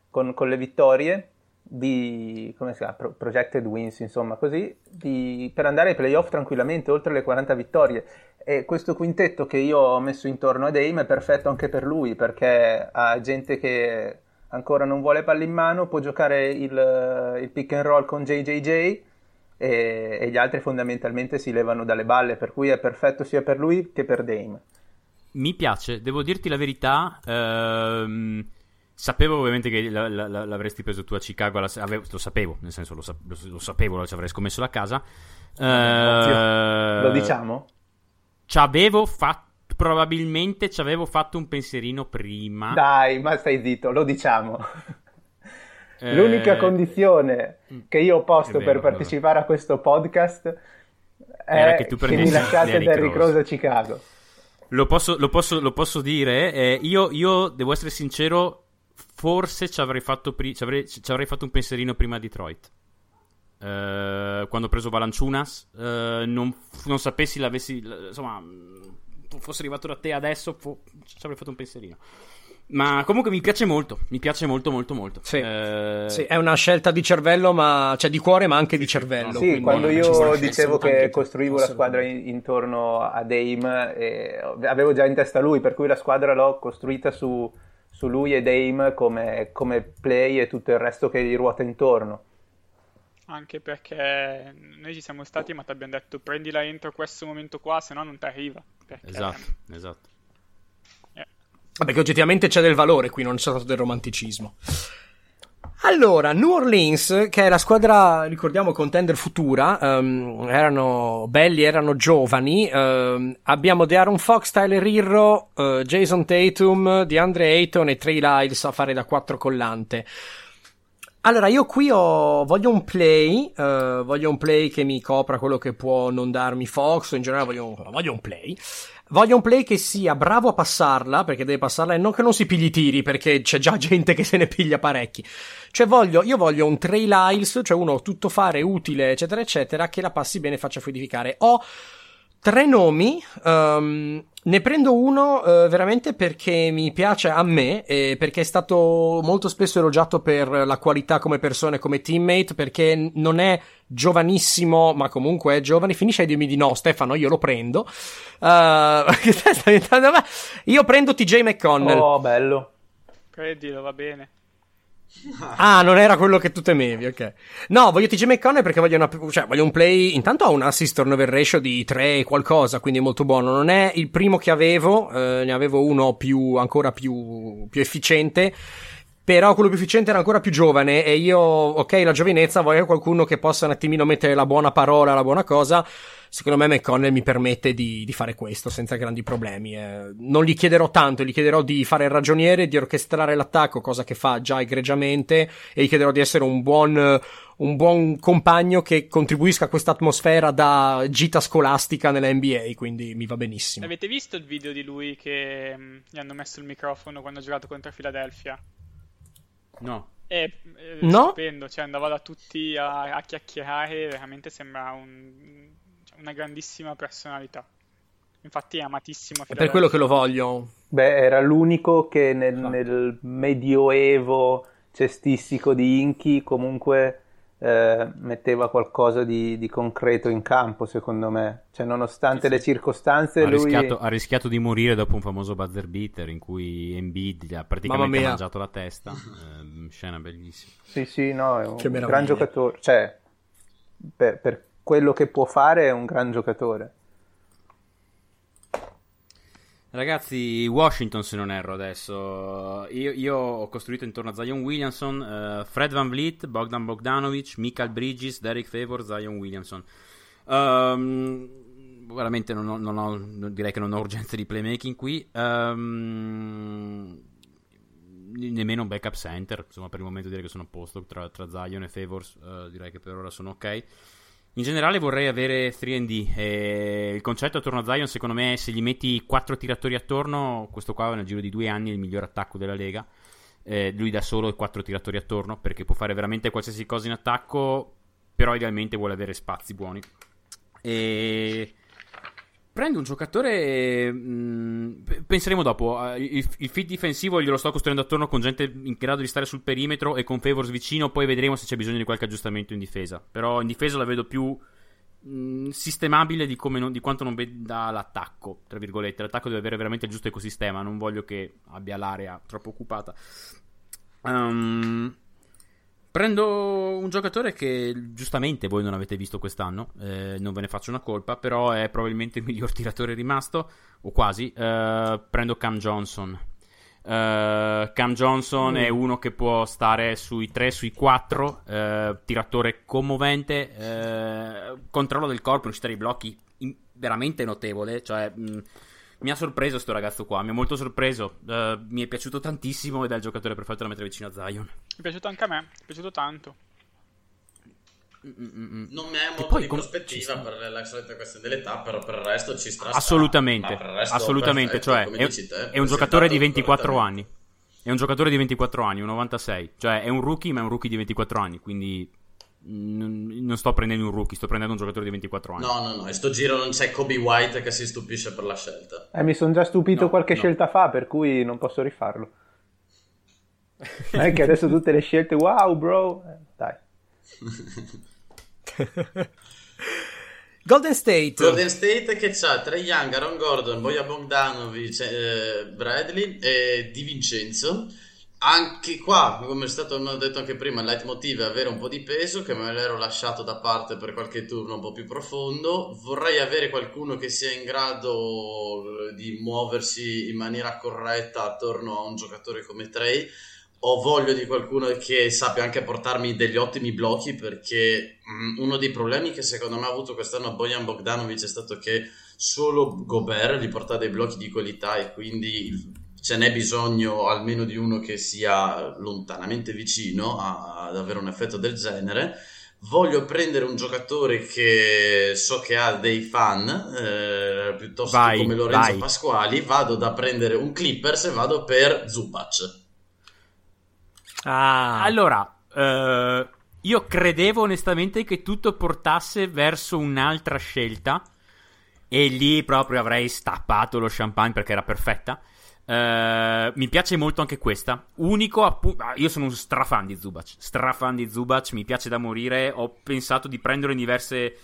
con, con le vittorie di come si chiama? Pro- projected wins, insomma, così di- per andare ai playoff tranquillamente oltre le 40 vittorie. E questo quintetto che io ho messo intorno a Dame è perfetto anche per lui perché ha gente che ancora non vuole palla in mano, può giocare il, il pick and roll con JJJ e, e gli altri fondamentalmente si levano dalle balle, per cui è perfetto sia per lui che per Dame.
Mi piace, devo dirti la verità. ehm, sapevo ovviamente che la- la- la- l'avresti preso tu a Chicago. avevo- lo sapevo, nel senso lo, lo- lo sapevo, ci avrei scommesso la casa. Eh,
Lo diciamo?
ci avevo fatto probabilmente ci avevo fatto un pensierino prima.
Dai, ma stai zitto, lo diciamo. Eh... L'unica condizione mm. che io ho posto vero, per partecipare a questo podcast è che, tu che mi lasciate Derrick Rose a Chicago.
Lo posso, lo posso, lo posso dire, eh, io, io, devo essere sincero, forse ci avrei fatto, pri- ci avrei, ci avrei fatto un pensierino prima a Detroit. Uh, quando ho preso Valanciunas, uh, non, non, sapessi l'avessi, insomma, fosse arrivato da te adesso, fo- ci avrei fatto un pensierino. Ma comunque mi piace molto, mi piace molto molto molto.
Sì, eh... sì è una scelta di cervello, ma cioè di cuore, ma anche di cervello.
Sì, quando io dicevo che costruivo la squadra in, intorno a Dame, eh, avevo già in testa lui, per cui la squadra l'ho costruita su, su lui e Dame come, come play e tutto il resto che gli ruota intorno
anche perché noi ci siamo stati ma ti abbiamo detto prendila entro questo momento qua se no non ti arriva perché...
esatto esatto
Che oggettivamente c'è del valore qui, non c'è stato del romanticismo. Allora, New Orleans, che è la squadra, ricordiamo, contender futura, um, erano belli, erano giovani. Um, abbiamo De'Aaron Fox, Tyler Irro, uh, Jason Tatum, DeAndre Ayton e Trey Lyles a fare da quattro collante. Allora, io qui ho, voglio un play, uh, voglio un play che mi copra quello che può non darmi Fox, in generale voglio, voglio un play. Voglio un play che sia bravo a passarla, perché deve passarla, e non che non si pigli tiri, perché c'è già gente che se ne piglia parecchi. Cioè voglio, io voglio un Trey Lyles, cioè uno tutto fare, utile, eccetera, eccetera, che la passi bene e faccia fluidificare. Ho tre nomi, um, ne prendo uno uh, veramente perché mi piace a me e perché è stato molto spesso elogiato per la qualità come persona e come teammate, perché non è giovanissimo, ma comunque è giovane. Finisce ai dimmi di no, Stefano, io lo prendo. Uh, io prendo TJ McConnell.
Oh, bello.
Prendilo, va bene.
Ah, non era quello che tu temevi, ok. No, voglio TJ McConnell perché voglio, una, cioè, voglio un play. Intanto ha un assist turnover ratio di 3 qualcosa, quindi è molto buono. Non è il primo che avevo, eh, ne avevo uno più, ancora più, più efficiente. Però quello più efficiente era ancora più giovane e io, ok, la giovinezza, voglio qualcuno che possa un attimino mettere la buona parola, la buona cosa secondo me McConnell mi permette di, di fare questo senza grandi problemi. Eh. Non gli chiederò tanto, gli chiederò di fare il ragioniere, di orchestrare l'attacco, cosa che fa già egregiamente, e gli chiederò di essere un buon, un buon compagno che contribuisca a questa atmosfera da gita scolastica nella NBA, quindi mi va benissimo.
Avete visto il video di lui che mh, mm, gli hanno messo il microfono quando ha giocato contro Philadelphia?
No.
È, è no? stupendo, cioè andava da tutti a, a chiacchierare, veramente sembra un una grandissima personalità. Infatti è amatissimo.
È per quello che lo voglio.
Beh, era l'unico che nel, no. nel medioevo cestistico di Inchi comunque eh, metteva qualcosa di, di, concreto in campo, secondo me. Cioè, nonostante sì, le circostanze,
ha,
lui...
rischiato, ha rischiato di morire dopo un famoso buzzer beater in cui Embiid gli ha praticamente mangiato la testa. Eh, scena bellissima.
Sì, sì, no, è un gran giocatore. Cioè, per, per quello che può fare è un gran giocatore.
Ragazzi, Washington se non erro adesso. Io, io ho costruito intorno a Zion Williamson, uh, Fred Van Vliet, Bogdan Bogdanovic, Michael Bridges, Derek Favor, Zion Williamson. Um, veramente non ho, non ho, direi che non ho urgenza di playmaking qui. Um, nemmeno un backup center. Insomma, per il momento direi che sono a posto tra, tra Zion e Favors. Uh, direi che per ora sono ok. In generale vorrei avere 3D. Eh, il concetto attorno a Zion, secondo me, se gli metti 4 tiratori attorno, questo qua nel giro di due anni è il miglior attacco della Lega. Eh, lui da solo e 4 tiratori attorno, perché può fare veramente qualsiasi cosa in attacco, però idealmente vuole avere spazi buoni. E Prendo un giocatore. Mh, mm, penseremo dopo. Uh, il, il, fit difensivo glielo sto costruendo attorno con gente in grado di stare sul perimetro e con Favors vicino. Poi vedremo se c'è bisogno di qualche aggiustamento in difesa. Però in difesa la vedo più mh, mm, sistemabile di, non, di, quanto non veda l'attacco. Tra virgolette, l'attacco deve avere veramente il giusto ecosistema. Non voglio che abbia l'area troppo occupata. Um, Prendo un giocatore che giustamente voi non avete visto quest'anno, eh, non ve ne faccio una colpa, però è probabilmente il miglior tiratore rimasto, o quasi. Eh, prendo Cam Johnson. Eh, Cam Johnson mm. è uno che può stare sui 3, sui 4, eh, tiratore commovente, eh, controllo del corpo, riuscita ai blocchi veramente notevole. Cioè, mh, mi ha sorpreso sto ragazzo qua, mi ha molto sorpreso. Uh, mi è piaciuto tantissimo ed è il giocatore perfetto da mettere vicino a Zion.
Mi è piaciuto anche a me, mi è piaciuto tanto.
Mm-mm. Non mi è molto poi, di prospettiva per la solita questione dell'età, però per il resto ci sta.
Assolutamente, assolutamente. Perfetto, cioè, è, te, è un giocatore di 24 anni. È un giocatore di 24 anni, un 96. Cioè, è un rookie, ma è un rookie di 24 anni. Quindi non sto prendendo un rookie, sto prendendo un giocatore di 24 anni.
No, no, no, in sto giro non c'è Kobe White che si stupisce per la scelta.
Eh, mi sono già stupito no, qualche no. scelta fa, per cui non posso rifarlo. Non è che adesso tutte le scelte, wow, bro. Eh, dai.
Golden State.
Golden State che c'ha Trey Young, Aaron Gordon, Boja Bogdanovic, eh, Bradley e Di Vincenzo anche qua, come è stato detto anche prima, il leitmotiv è avere un po' di peso, che me l'ero lasciato da parte per qualche turno un po' più profondo. Vorrei avere qualcuno che sia in grado eh, di muoversi in maniera corretta attorno a un giocatore come Trey. Ho voglia di qualcuno che sappia anche portarmi degli ottimi blocchi, perché mm, uno dei problemi che secondo me ha avuto quest'anno Bojan Bogdanovic è stato che solo Gobert gli porta dei blocchi di qualità e quindi ce n'è bisogno almeno di uno che sia lontanamente vicino a, ad avere un effetto del genere. Voglio prendere un giocatore che so che ha dei fan, eh, piuttosto vai, come Lorenzo vai. Pasquali. Vado da prendere un Clippers e vado per Zubac.
Ah. Allora, eh, io credevo onestamente che tutto portasse verso un'altra scelta. E lì proprio avrei stappato lo champagne perché era perfetta. Uh, mi piace molto anche questa. Unico appunto. Ah, io sono un strafan di Zubac. Strafan di Zubac, mi piace da morire. Ho pensato di prenderlo in diverse,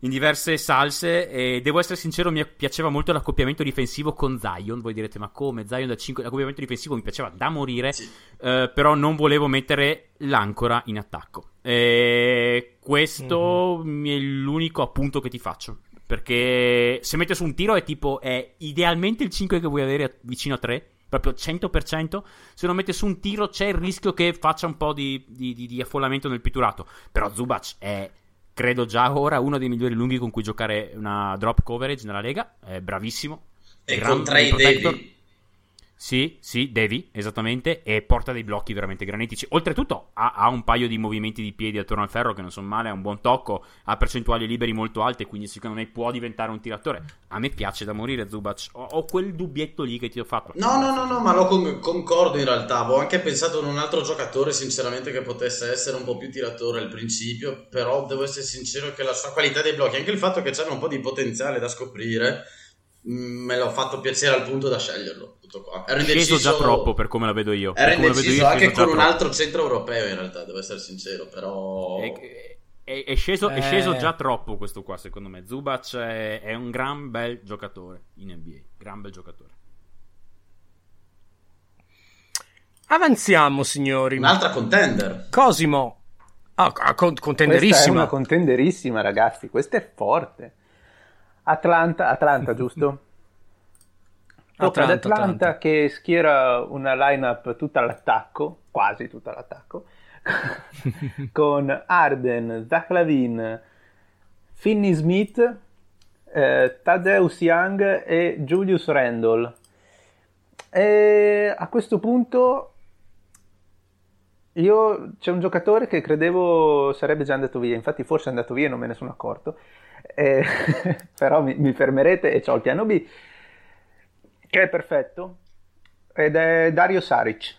in diverse salse. E devo essere sincero, mi piaceva molto l'accoppiamento difensivo con Zion. Voi direte, ma come? Zion da 5. L'accoppiamento difensivo mi piaceva da morire. Sì. Uh, però non volevo mettere l'ancora in attacco. E questo mm-hmm. è l'unico appunto che ti faccio. Perché se mette su un tiro è tipo, è idealmente il 5 che vuoi avere vicino a 3, proprio 100%. Se non mette su un tiro c'è il rischio che faccia un po' di, di, di, di affollamento nel pitturato. Però Zubac è, credo già ora, uno dei migliori lunghi con cui giocare una drop coverage nella Lega. È bravissimo.
E con Trey David
sì, sì, devi, esattamente, e porta dei blocchi veramente granitici. Oltretutto ha, ha, un paio di movimenti di piedi attorno al ferro che non sono male, ha un buon tocco, ha percentuali liberi molto alte, quindi secondo me può diventare un tiratore. A me piace da morire Zubac, ho, ho quel dubbietto lì che ti ho fatto.
No, no, no, no, ma lo con- concordo in realtà, avevo anche pensato in un altro giocatore sinceramente che potesse essere un po' più tiratore al principio, però devo essere sincero che la sua qualità dei blocchi, anche il fatto che c'è un po' di potenziale da scoprire me l'ho fatto piacere al punto da sceglierlo. Tutto qua.
Ero indeciso, sceso già troppo per come la vedo io.
Ero indeciso anche con troppo. un altro centro europeo in realtà, devo essere sincero, però...
È, è, è, sceso, eh... è sceso, già troppo questo qua secondo me. Zubac è, è un gran bel giocatore in NBA, gran bel giocatore.
Avanziamo signori.
Un'altra contender.
Cosimo. Ah, contenderissima. Questa è
una contenderissima ragazzi, questa è forte. Atlanta, Atlanta giusto? Tocca ad Atlanta, Atlanta che schiera una lineup tutta all'attacco, quasi tutta all'attacco, con Arden, Zach Lavin, Finney Smith, eh, Tadeusz Young e Julius Randall. E a questo punto io c'è un giocatore che credevo sarebbe già andato via, infatti forse è andato via e non me ne sono accorto eh, però mi, mi, fermerete e ho il piano B, che è perfetto, ed è Dario Saric.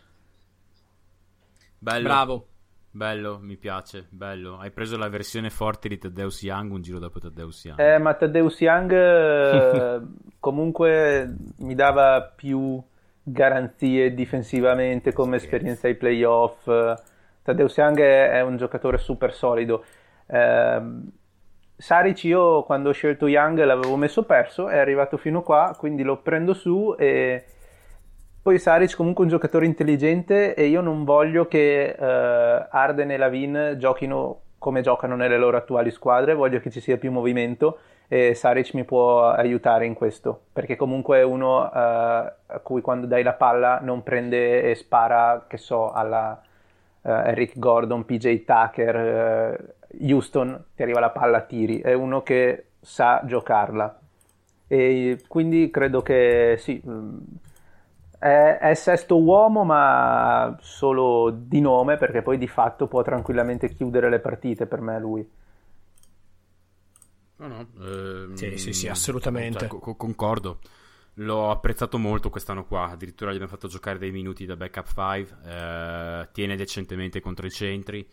Bello. Bravo. Bello, mi piace, bello. Hai preso la versione forte di Taddeus Young un giro dopo Taddeus Young.
Eh, ma Taddeus Young eh, comunque mi dava più garanzie difensivamente come esperienza ai playoff. Taddeus Young è, è un giocatore super solido. Eh, Saric io quando ho scelto Young l'avevo messo perso, è arrivato fino qua, quindi lo prendo su e poi Saric comunque è un giocatore intelligente e io non voglio che uh, Arden e Lavin giochino come giocano nelle loro attuali squadre, voglio che ci sia più movimento e Saric mi può aiutare in questo, perché comunque è uno uh, a cui quando dai la palla non prende e spara, che so, alla uh, Eric Gordon, PJ Tucker, Houston ti arriva la palla a tiri, è uno che sa giocarla. E quindi credo che sì, mm, è, è, sesto uomo, ma solo di nome, perché poi di fatto può tranquillamente chiudere le partite per me lui.
No, no, ehm,
sì, sì, sì, assolutamente.
Cioè, co- concordo. L'ho apprezzato molto quest'anno qua, addirittura gli abbiamo fatto giocare dei minuti da backup 5, eh, tiene decentemente contro i centri,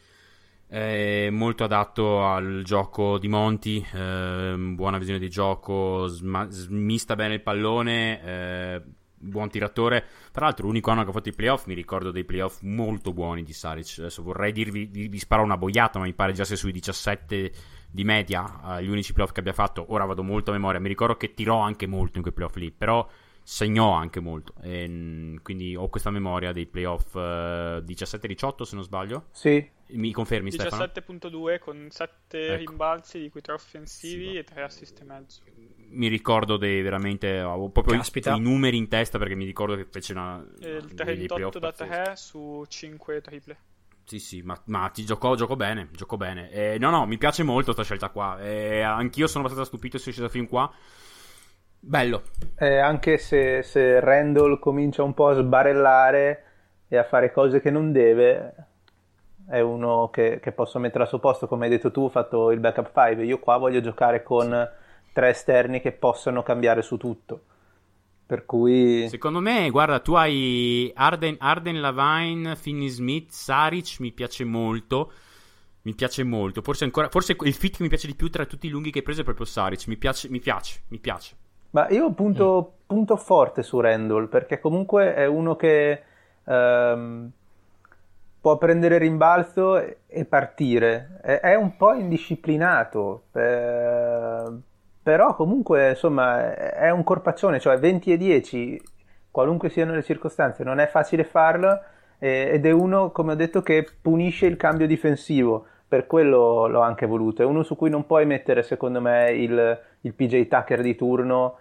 è molto adatto al gioco di Monti, eh, buona visione di gioco, sma- smista bene il pallone, eh, buon tiratore. Tra l'altro, l'unico anno che ha fatto i playoff, mi ricordo dei playoff molto buoni di Saric. Adesso vorrei dirvi, vi, sparo una boiata, ma mi pare già sia sui 17 di media, uh, gli unici playoff che abbia fatto. Ora vado molto a memoria, mi ricordo che tirò anche molto in quei playoff lì, però segnò anche molto. E, quindi ho questa memoria dei playoff eh, 17-18, se non sbaglio.
Sì.
Mi confermi,
17.2 con 7 ecco. rimbalzi, di cui 3 offensivi sì, e 3 assist e mezzo.
Mi ricordo dei veramente. Avevo proprio Caspita. i, numeri in testa perché mi ricordo che fece una.
Il 38 da 3 su 5 triple.
Sì, sì, ma, ma ti giocò, giocò bene, giocò bene. Eh, no, no, mi piace molto questa scelta qua. Eh, anch'io sono abbastanza stupito se è uscita fin qua. Bello.
Eh, anche se, se Randall comincia un po' a sbarellare e a fare cose che non deve, è uno che, che, posso mettere al suo posto. Come hai detto tu, ho fatto il backup 5. Io qua voglio giocare con tre esterni che possano cambiare su tutto. Per cui...
Secondo me, guarda, tu hai Arden, Arden Lavine, Finney Smith, Saric, mi piace molto. Mi piace molto. Forse, ancora, forse il fit che mi piace di più tra tutti i lunghi che hai preso è proprio Saric. Mi piace, mi piace, mi piace.
Ma io punto, mm. punto forte su Randall, perché comunque è uno che ehm, può prendere rimbalzo e partire. È, un po' indisciplinato. Eh, però comunque insomma è un corpaccione, cioè 20 e 10, qualunque siano le circostanze, non è facile farlo eh, ed è uno, come ho detto, che punisce il cambio difensivo, per quello l'ho anche voluto, è uno su cui non puoi mettere secondo me il, il PJ Tucker di turno,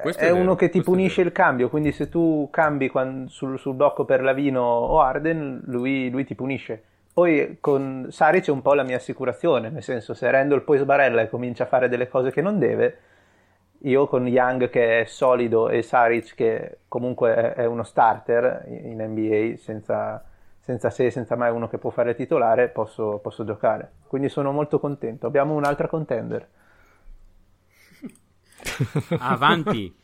questo è, è uno che ti punisce il cambio, quindi se tu cambi quando, sul, sul, blocco per Lavino o Arden, lui, lui ti punisce. Poi con Sari c'è un po' la mia assicurazione, nel senso se Randall poi sbarella e comincia a fare delle cose che non deve, io con Young che è solido e Saric che comunque è uno starter in NBA senza, senza se senza mai uno che può fare titolare, posso, posso giocare. Quindi sono molto contento. Abbiamo un'altra contender.
Avanti.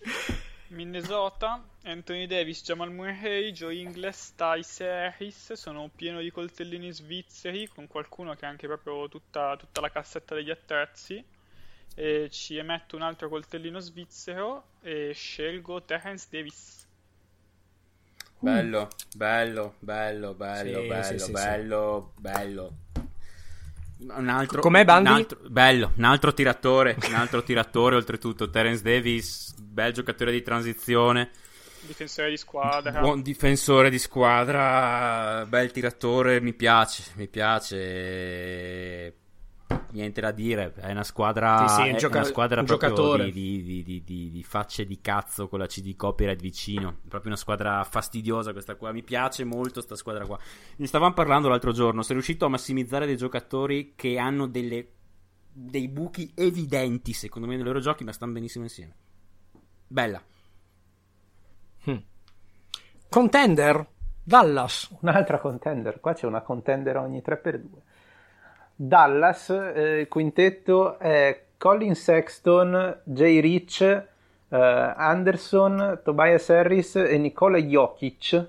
Minnesota, Anthony Davis, Jamal Murray, Joe Ingles, Tice Harris sono pieno di coltellini svizzeri con qualcuno che ha anche proprio tutta, tutta la cassetta degli attrezzi e ci emetto un altro coltellino svizzero e scelgo Terence Davis.
Bello, bello, bello, bello, sì, bello, sì, bello, sì. bello. Un altro,
Com'è Bandi?
Un altro, bello, un altro tiratore, un altro tiratore oltretutto, Terence Davis, bel giocatore di transizione.
Difensore di squadra.
Buon difensore di squadra, bel tiratore, mi piace, mi piace. Niente da dire, è una squadra, sì, sì, un gioca- una squadra un giocatore. Di, di, di, di, facce di cazzo con la CD copyright vicino. Proprio una squadra fastidiosa questa qua. Mi piace molto questa squadra qua. Ne stavamo parlando l'altro giorno. Sei riuscito a massimizzare dei giocatori che hanno delle, dei buchi evidenti, secondo me, nei loro giochi, ma stanno benissimo insieme. Bella.
Hmm. Contender Dallas.
Un'altra contender. Qua c'è una contender ogni 3x2. Dallas, eh, il quintetto è Colin Sexton, Jay Rich, eh, Anderson, Tobias Harris e Nikola Jokic.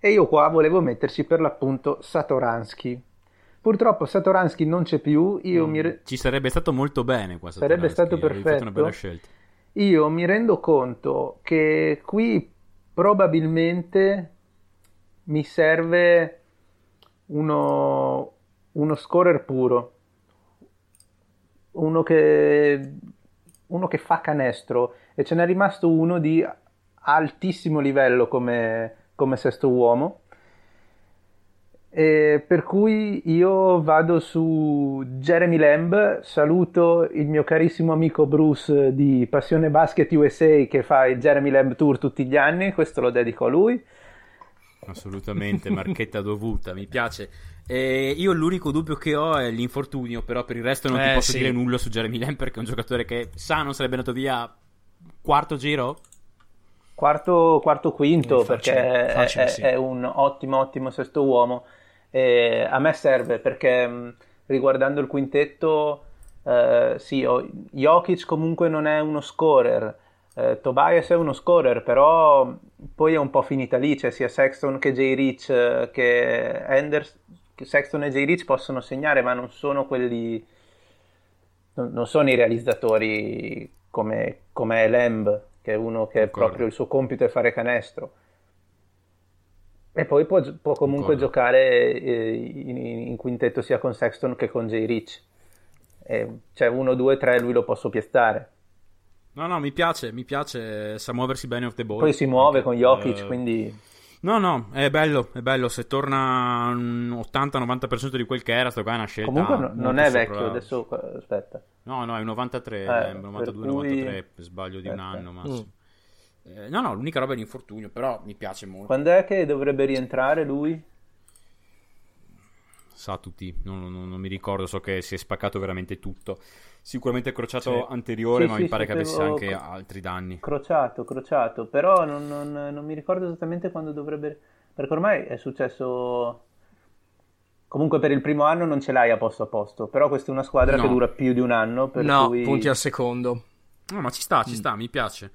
E io qua volevo metterci per l'appunto Satoransky. Purtroppo Satoransky non c'è più. Io mm, mi.
Ci sarebbe stato molto bene qua.
Sarebbe stato perfetto. Una bella scelta. Io mi rendo conto che qui probabilmente mi serve uno, uno scorer puro, uno che, uno che fa canestro. E ce n'è rimasto uno di altissimo livello come, come sesto uomo. E per cui io vado su Jeremy Lamb, saluto il mio carissimo amico Bruce di Passione Basket USA che fa il Jeremy Lamb Tour tutti gli anni, questo lo dedico a lui.
Assolutamente, marchetta dovuta, mi piace. Eh, io l'unico dubbio che ho è l'infortunio, però per il resto non eh, ti posso sì. dire nulla su Jeremy Lamb perché è un giocatore che sa non sarebbe andato via quarto giro?
Quarto, quarto quinto, facile, perché facile, è, sì. è, un ottimo, ottimo sesto uomo. E a me serve perché riguardando il quintetto, eh, sì, Jokic comunque non è uno scorer. Eh, Tobias è uno scorer, però poi è un po' finita lì, cioè sia Sexton che J. Rich eh, che Anders, Sexton e J. Rich possono segnare, ma non sono quelli, non, non sono i realizzatori come, come Lamb, che è uno che Concordo. proprio il suo compito è fare canestro. E poi può, può comunque Concordo. giocare eh, in, in, quintetto sia con Sexton che con J. Rich. E, cioè 1, 2, 3 lui lo posso piazzare.
No, no, mi piace, mi piace, sa muoversi bene off the ball.
Poi si muove con Jokic, uh, quindi...
No, no, è bello, è bello, se torna un 80-90% di quel che era, sto qua è una scelta
Comunque no, non è vecchio, sopra... adesso aspetta.
No, no, è 93, eh, 92-93, cui... sbaglio di aspetta. un anno massimo. Mm. Eh, no, no, l'unica roba è l'infortunio, però mi piace molto.
Quando è che dovrebbe rientrare lui?
Sa tutti, non, non, non mi ricordo, so che si è spaccato veramente tutto sicuramente crociato sì. anteriore, sì, ma sì, mi pare che avesse anche altri danni.
Crociato, crociato, però non, non, non, mi ricordo esattamente quando dovrebbe... Perché ormai è successo... Comunque per il primo anno non ce l'hai a posto a posto, però questa è una squadra no. che dura più di un anno. Per
no,
cui...
punti al secondo.
No, ma ci sta, ci mm. sta, mi piace.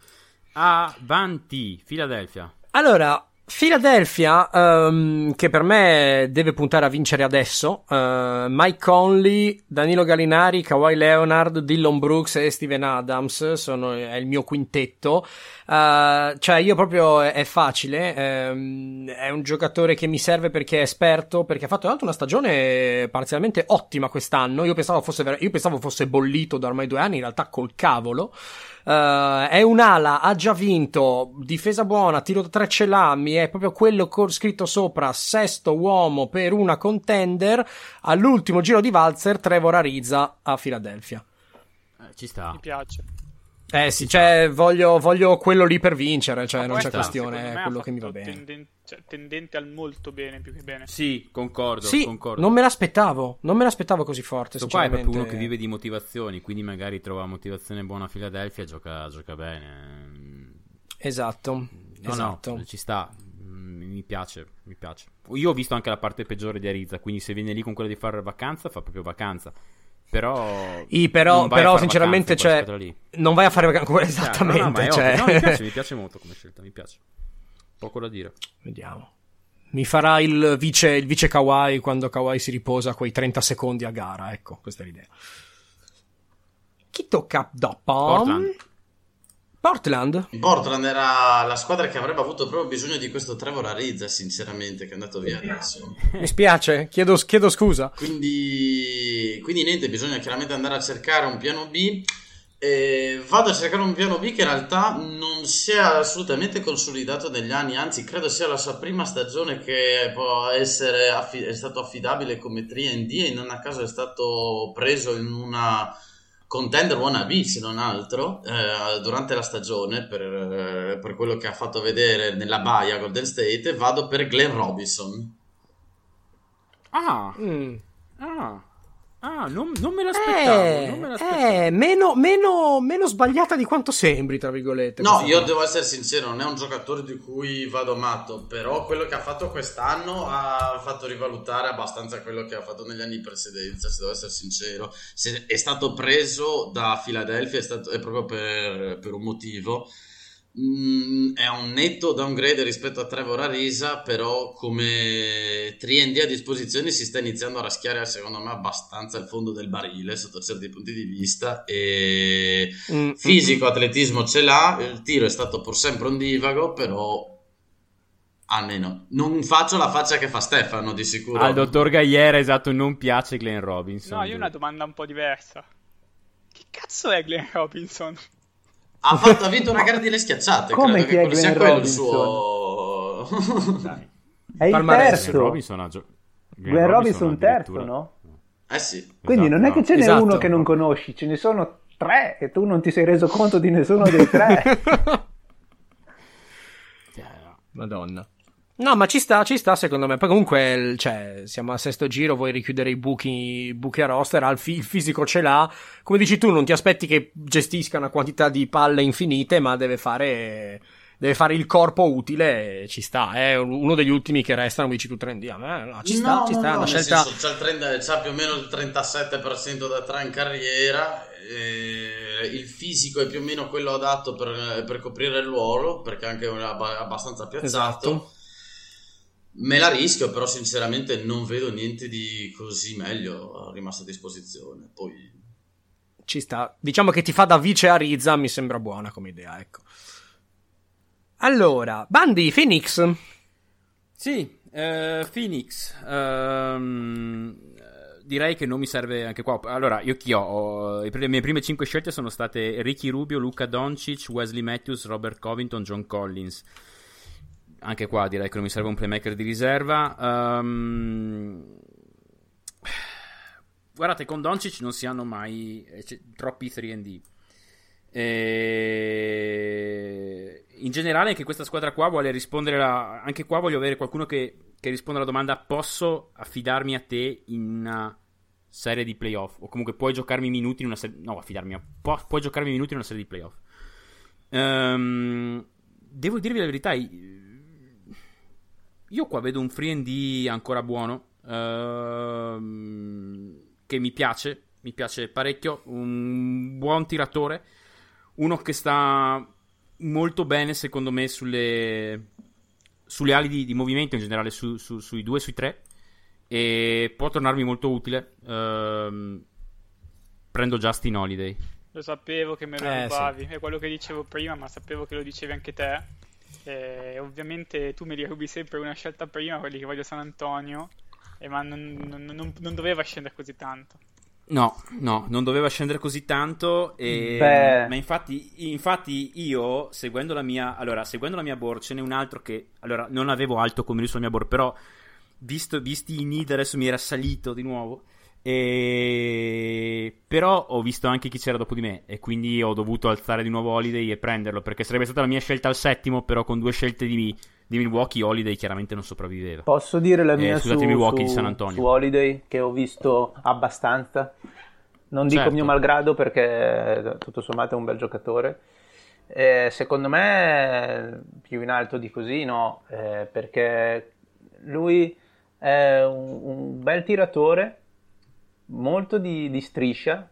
Avanti, Philadelphia.
Allora, Philadelphia, um, che per me deve puntare a vincere adesso, uh, Mike Conley, Danilo Gallinari, Kawhi Leonard, Dillon Brooks e Steven Adams sono, è il mio quintetto. Uh, cioè, io proprio è, è facile, um, è un giocatore che mi serve perché è esperto, perché ha fatto una stagione parzialmente ottima quest'anno. Io pensavo fosse, io pensavo fosse bollito da ormai due anni, in realtà col cavolo. Uh, è un'ala, ha già vinto, difesa buona, tiro da tre ce l'ha, mi è proprio quello scritto sopra, sesto uomo per una contender, all'ultimo giro di valzer Trevor Ariza a Philadelphia.
Eh, ci sta.
Mi piace.
Eh sì, cioè, voglio, voglio, quello lì per vincere, cioè, non c'è questione, è quello che mi va bene.
Tenden- cioè, tendente al molto bene più che bene.
Sì, concordo,
sì,
concordo.
non me l'aspettavo, non me l'aspettavo così forte,
Questo qua è proprio uno che vive di motivazioni, quindi magari trova motivazione buona a Philadelphia e gioca, gioca bene.
Esatto,
no,
esatto.
No, ci sta, mm, mi piace, mi piace. Io ho visto anche la parte peggiore di Arizza, quindi se viene lì con quella di fare vacanza, fa proprio vacanza però,
I, però, però sinceramente, cioè, non vai a fare vacanze. Esattamente. No, no, cioè...
no, mi, piace, mi piace molto come scelta. Mi piace. Poco da dire.
Vediamo. Mi farà il vice, il vice Kawhi quando Kawhi si riposa quei 30 secondi a gara. Ecco, questa è l'idea. Chi tocca dopo?
Portland.
Portland?
Portland era la squadra che avrebbe avuto proprio bisogno di questo Trevor Arizza, sinceramente, che è andato via adesso.
Mi spiace, chiedo, chiedo scusa.
Quindi, quindi, niente, bisogna chiaramente andare a cercare un piano B. E vado a cercare un piano B che in realtà non si è assolutamente consolidato negli anni, anzi credo sia la sua prima stagione che può essere affi- è stato affidabile come 3D e non a caso è stato preso in una contender wannabe se non altro eh, durante la stagione per, eh, per, quello che ha fatto vedere nella baia Golden State vado per Glenn Robinson
ah, mm. ah. Ah, non, non, me l'aspettavo. Eh, non me l'aspettavo.
Eh, meno, meno, meno, sbagliata di quanto sembri, tra virgolette.
No, io devo essere sincero, non è un giocatore di cui vado matto, però quello che ha fatto quest'anno ha fatto rivalutare abbastanza quello che ha fatto negli anni in precedenza, se devo essere sincero. Se è stato preso da Philadelphia è, stato, è proprio per, per un motivo Mm, è un netto downgrade rispetto a Trevor Arisa, però come 3D a disposizione si sta iniziando a raschiare secondo me abbastanza il fondo del barile sotto certi punti di vista e mm, fisico, mm. atletismo ce l'ha, il tiro è stato pur sempre un divago, però almeno non faccio la faccia che fa Stefano di sicuro.
Al dottor Gagliera, esatto, non piace Glenn Robinson.
No, io ho una domanda un po' diversa. Che cazzo è Glenn Robinson?
Ha, fatto, ha vinto una gara di le schiacciate.
Come
credo
che sia quello il suo. è il terzo.
Robinson ha gio...
Glenn, Glenn Robinson, Robinson terzo, no?
Eh sì.
Quindi esatto, non è che ce n'è esatto. uno che non conosci, ce ne sono tre e tu non ti sei reso conto di nessuno dei tre.
Madonna. No, ma ci sta, ci sta secondo me. Poi comunque, cioè, siamo al sesto giro, vuoi richiudere i buchi, buchi a roster, il, fi- il fisico ce l'ha. Come dici tu, non ti aspetti che gestisca una quantità di palle infinite, ma deve fare, deve fare il corpo utile, ci sta. È uno degli ultimi che restano, dici tu, Trendy. Me, no, ci sta,
no,
ci sta.
No,
una scelta...
senso, c'ha, il 30, c'ha più o meno il 37% da 3 in carriera. il fisico è più o meno quello adatto per, per coprire il ruolo, perché anche è abbastanza piazzato. Esatto Me la rischio, però sinceramente non vedo niente di così meglio rimasto a disposizione. Poi
ci sta. Diciamo che ti fa da vice a Rizza, mi sembra buona come idea, ecco. Allora, Bandi, Phoenix.
Sì, uh, Phoenix. Um, direi che non mi serve anche qua. Allora, io chi ho? ho? Le mie prime 5 scelte sono state Ricky Rubio, Luca Doncic, Wesley Matthews, Robert Covington, John Collins anche qua direi che non mi serve un playmaker di riserva. Um, guardate, con Doncic non si hanno mai eh, troppi 3D. E... In generale, anche questa squadra qua vuole rispondere. A... Anche qua voglio avere qualcuno che, che risponda alla domanda: posso affidarmi a te in una serie di playoff? O comunque puoi giocarmi minuti in una serie. No, affidarmi. Pu- puoi giocarmi minuti in una serie di playoff. Um, devo dirvi la verità io qua vedo un free D ancora buono. Ehm, che mi piace. Mi piace parecchio. Un buon tiratore. Uno che sta molto bene, secondo me, sulle, sulle ali di, di, movimento in generale, su, su, sui due, sui tre. E può tornarmi molto utile. Ehm, prendo Justin Holiday.
Lo sapevo che me lo eh, rubavi, sì. è quello che dicevo prima, ma sapevo che lo dicevi anche te. Eh, ovviamente tu mi rirubi sempre una scelta prima, quelli che voglio San Antonio, eh, ma non, non, non, non, doveva scendere così tanto.
No, no, non doveva scendere così tanto. E... Ma infatti, infatti, io, seguendo la mia. Allora, seguendo la mia board, ce n'è un altro che. Allora, non avevo alto come lui sulla mia board, però. Visto, visti i need, adesso mi era salito di nuovo. E... Però ho visto anche chi c'era dopo di me e quindi ho dovuto alzare di nuovo Holiday e prenderlo perché sarebbe stata la mia scelta al settimo, però con due scelte di, di Milwaukee Holiday chiaramente non sopravviveva.
Posso dire la mia eh, scusate, su, Milwaukee su, di San Antonio. su Holiday che ho visto abbastanza. Non dico certo. mio malgrado perché tutto sommato è un bel giocatore. Eh, secondo me più in alto di così no, eh, perché lui è un, un bel tiratore molto di, di striscia,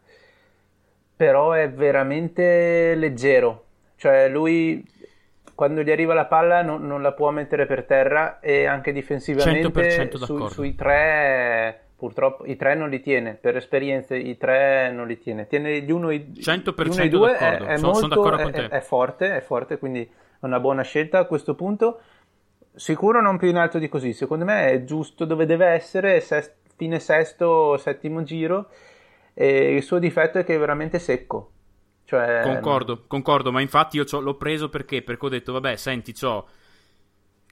però è veramente leggero. Cioè lui quando gli arriva la palla non, non, la può mettere per terra e anche difensivamente su, sui tre purtroppo i tre non li tiene. Per esperienze i tre non li tiene. Tiene gli uno, 100% uno e due è, è, sono, molto, sono è, è, forte è forte quindi è una buona scelta a questo punto. Sicuro non più in alto di così. Secondo me è giusto dove deve essere sest- fine sesto, settimo giro. E il suo difetto è che è veramente secco. Cioè...
Concordo, concordo, ma infatti io l'ho preso perché? Perché ho detto, vabbè, senti, c'ho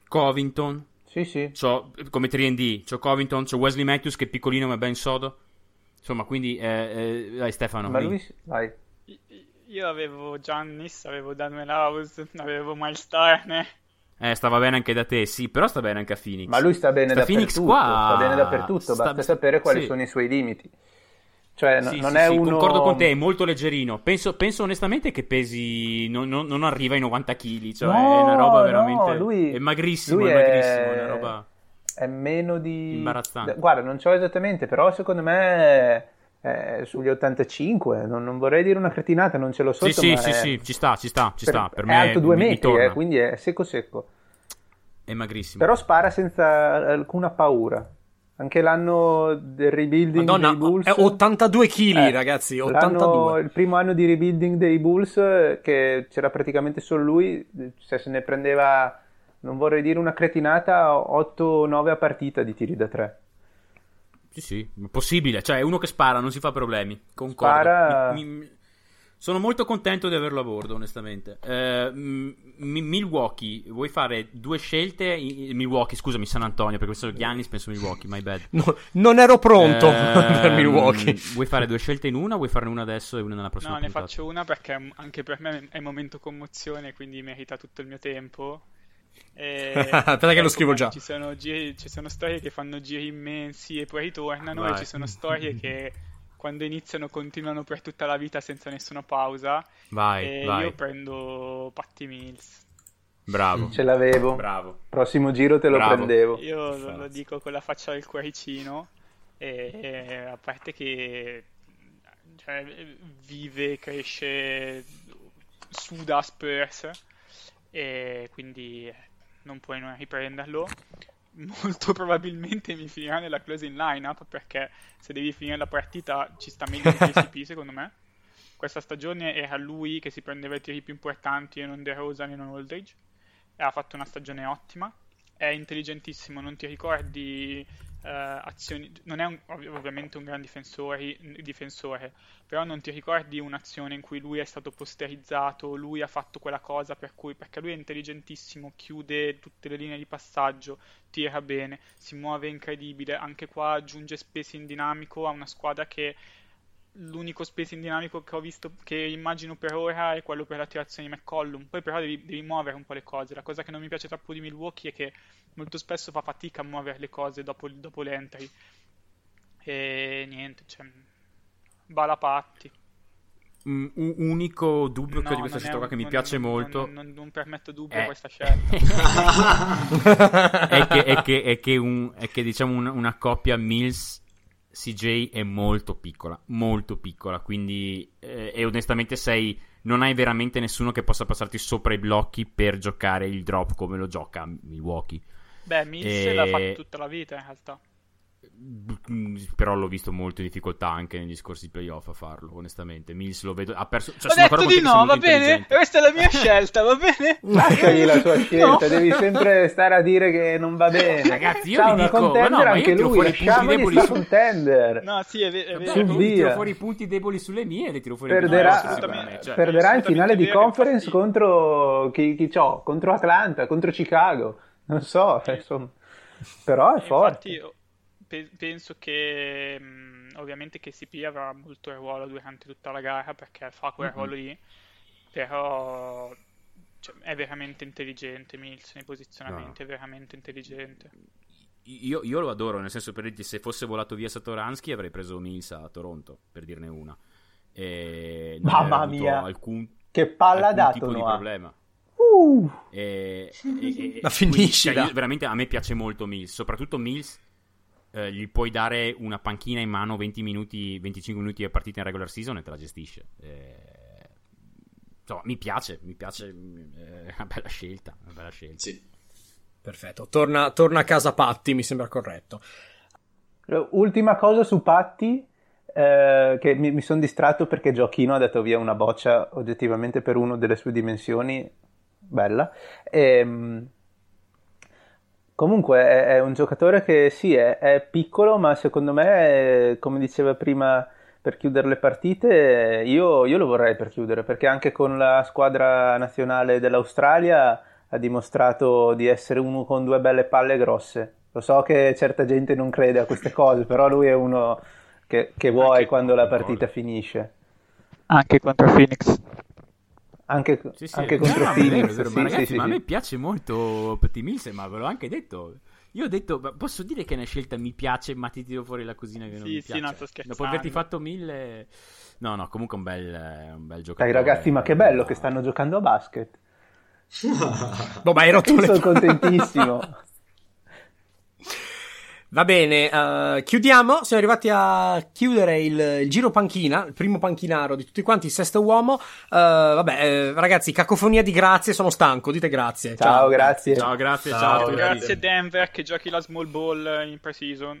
Covington,
sì, sì.
C'ho, come 3D, c'ho Covington, c'ho Wesley Matthews che è piccolino ma ben sodo. Insomma, quindi, eh, eh, dai Stefano.
Ma lui, vai.
Io avevo Giannis, avevo Daniel House, avevo Miles Turner.
Eh, stava bene anche da te, sì, però sta bene anche a Phoenix.
Ma lui sta bene sta dappertutto, Phoenix qua... sta bene dappertutto, sta... basta sapere quali sì. sono i suoi limiti. Cioè, sì, non sì, è sì, uno...
concordo con te, è molto leggerino. Penso, penso onestamente che pesi non, non, non, arriva ai 90 kg, cioè no, è una roba veramente... No, lui, è magrissimo, lui è, magrissimo, è una roba...
È meno di...
Imbarazzante.
Guarda, non so esattamente, però secondo me è sugli 85, non, non, vorrei dire una cretinata, non ce l'ho sotto.
Sì,
sì,
sì,
è...
sì, ci sta, ci sta, ci
per...
sta. Per
è me alto due metri, eh, quindi è secco secco.
È magrissimo.
Però spara senza alcuna paura. Anche l'anno del rebuilding
Madonna,
dei Bulls.
È 82 kg, eh, ragazzi. 82.
Il primo anno di rebuilding dei Bulls, che c'era praticamente solo lui, se se ne prendeva, non vorrei dire una cretinata, 8-9 a partita di tiri da 3.
Sì, sì, possibile. Cioè, è uno che spara, non si fa problemi. Concordo.
Spara...
Mi, mi, sono molto contento di averlo a bordo, onestamente. Eh, Milwaukee, vuoi fare due scelte? Milwaukee, scusami, San Antonio, perché questo è Giannis, penso Milwaukee, my bad.
No, non ero pronto eh, per Milwaukee.
Vuoi fare due scelte in una? Vuoi farne una adesso e una nella prossima
No,
puntata?
ne faccio una perché anche per me è momento commozione, quindi merita tutto il mio tempo. E,
Aspetta che lo scrivo già.
Ci sono, giri, ci sono storie che fanno giri immensi e poi ritornano, Vai. e ci sono storie che quando iniziano continuano per tutta la vita senza nessuna pausa.
Vai,
e
vai.
io prendo Patty Mills.
Bravo.
Ce l'avevo.
Bravo.
Prossimo giro te lo
Bravo.
prendevo.
Io lo, lo dico con la faccia del cuoricino. E, e a parte che cioè, vive, cresce, suda Spurs e quindi non puoi non riprenderlo. Molto probabilmente mi finirà nella closing lineup perché se devi finire la partita ci sta meglio in KCP secondo me. Questa stagione era lui che si prendeva i tiri più importanti e non De Rosa e non Aldridge e ha fatto una stagione ottima. È intelligentissimo, non ti ricordi uh, azioni. Non è un, ovviamente un gran difensore, però non ti ricordi un'azione in cui lui è stato posterizzato, lui ha fatto quella cosa per cui, perché lui è intelligentissimo, chiude tutte le linee di passaggio, tira bene, si muove incredibile. Anche qua aggiunge spacing dinamico a una squadra che l'unico spacing dinamico che ho visto, che immagino per ora, è quello per la tirazione di McCollum. Poi però devi, devi, muovere un po' le cose. La cosa che non mi piace troppo di Milwaukee è che molto spesso fa fatica a muovere le cose dopo, dopo l'entry. E niente, cioè, bala patti.
Un unico dubbio no, che ho di questa scelta qua che mi piace
non,
molto
non, non, permetto dubbio a questa scelta
è, che, è, che, è, che un, è che diciamo una, una coppia Mills CJ è molto piccola, molto piccola, quindi eh, e onestamente sei non hai veramente nessuno che possa passarti sopra i blocchi per giocare il drop come lo gioca Milwaukee.
Beh, Mills e... l'ha fatto tutta la vita in realtà.
Però l'ho visto molto in difficoltà anche negli scorsi playoff a farlo, onestamente. Mills lo vedo. Ha perso. Cioè,
Ho detto di no, va bene? Questa è la mia scelta, va bene?
Lasciagli la sua scelta, no. devi sempre stare a dire che non va bene.
Ragazzi, io vi
una
dico,
contender
no, ma
anche lui, lasciamogli sta
su...
contender.
No, sì, è, ver- è vero.
Via. tiro fuori i punti deboli sulle mie e li tiro fuori
perderà,
no,
cioè, perderà in finale di conference contro chi, chi c'ho? Contro Atlanta, contro Chicago. Non so, insomma. Però è forte.
Infatti, penso che mh, ovviamente KCP avrà molto ruolo durante tutta la gara perché fa quel mm-hmm. ruolo lì, però cioè, è veramente intelligente Mills nei posizionamenti, no. è veramente intelligente.
Io, io, lo adoro, nel senso per dirti, se fosse volato via Satoransky avrei preso Mills a Toronto, per dirne una. E
Mamma mia,
alcun,
che palla ha dato
tipo
Noah.
di problema.
Uh.
E, e, e,
Ma finisci
quindi, cioè, veramente a me piace molto Mills, soprattutto Mills eh, gli puoi dare una panchina in mano 20 minuti, 25 minuti a partita in regular season e te la gestisce. Eh, insomma, mi piace, mi piace, eh, è una bella scelta, una bella scelta.
Sì.
Perfetto, torna, torna a casa Patti, mi sembra corretto.
Ultima cosa su Patti, eh, che mi, mi sono distratto perché Giochino ha dato via una boccia oggettivamente per uno delle sue dimensioni, bella. E, ehm, Comunque è, è, un giocatore che sì, è, è piccolo, ma secondo me, è, come diceva prima per chiudere le partite, io, io, lo vorrei per chiudere, perché anche con la squadra nazionale dell'Australia ha dimostrato di essere uno con due belle palle grosse. Lo so che certa gente non crede a queste cose, però lui è uno che, che vuoi anche quando la partita finisce.
Anche contro Phoenix.
Anche,
sì, sì,
anche contro Phoenix.
Vero, sì, ma ragazzi, sì, ma a me piace molto Petit Mills, ma ve l'ho anche detto. Io ho detto, posso dire che è una scelta mi piace, ma ti tiro fuori la cosina che non mi piace.
Sì, non sto scherzando.
Dopo averti fatto mille... No, no, comunque un bel, un bel giocatore.
Dai ragazzi, ma che bello che stanno giocando a basket.
boh, ma hai rotto
Io
le
sono contentissimo.
Va bene, uh, chiudiamo. Siamo arrivati a chiudere il, il, giro panchina, il primo panchinaro di tutti quanti, il sesto uomo. Uh, vabbè, eh, ragazzi, cacofonia di grazie, sono stanco, dite grazie.
Ciao, ciao. grazie.
Ciao, grazie, ciao.
ciao grazie Denver che giochi la small ball in pre-season.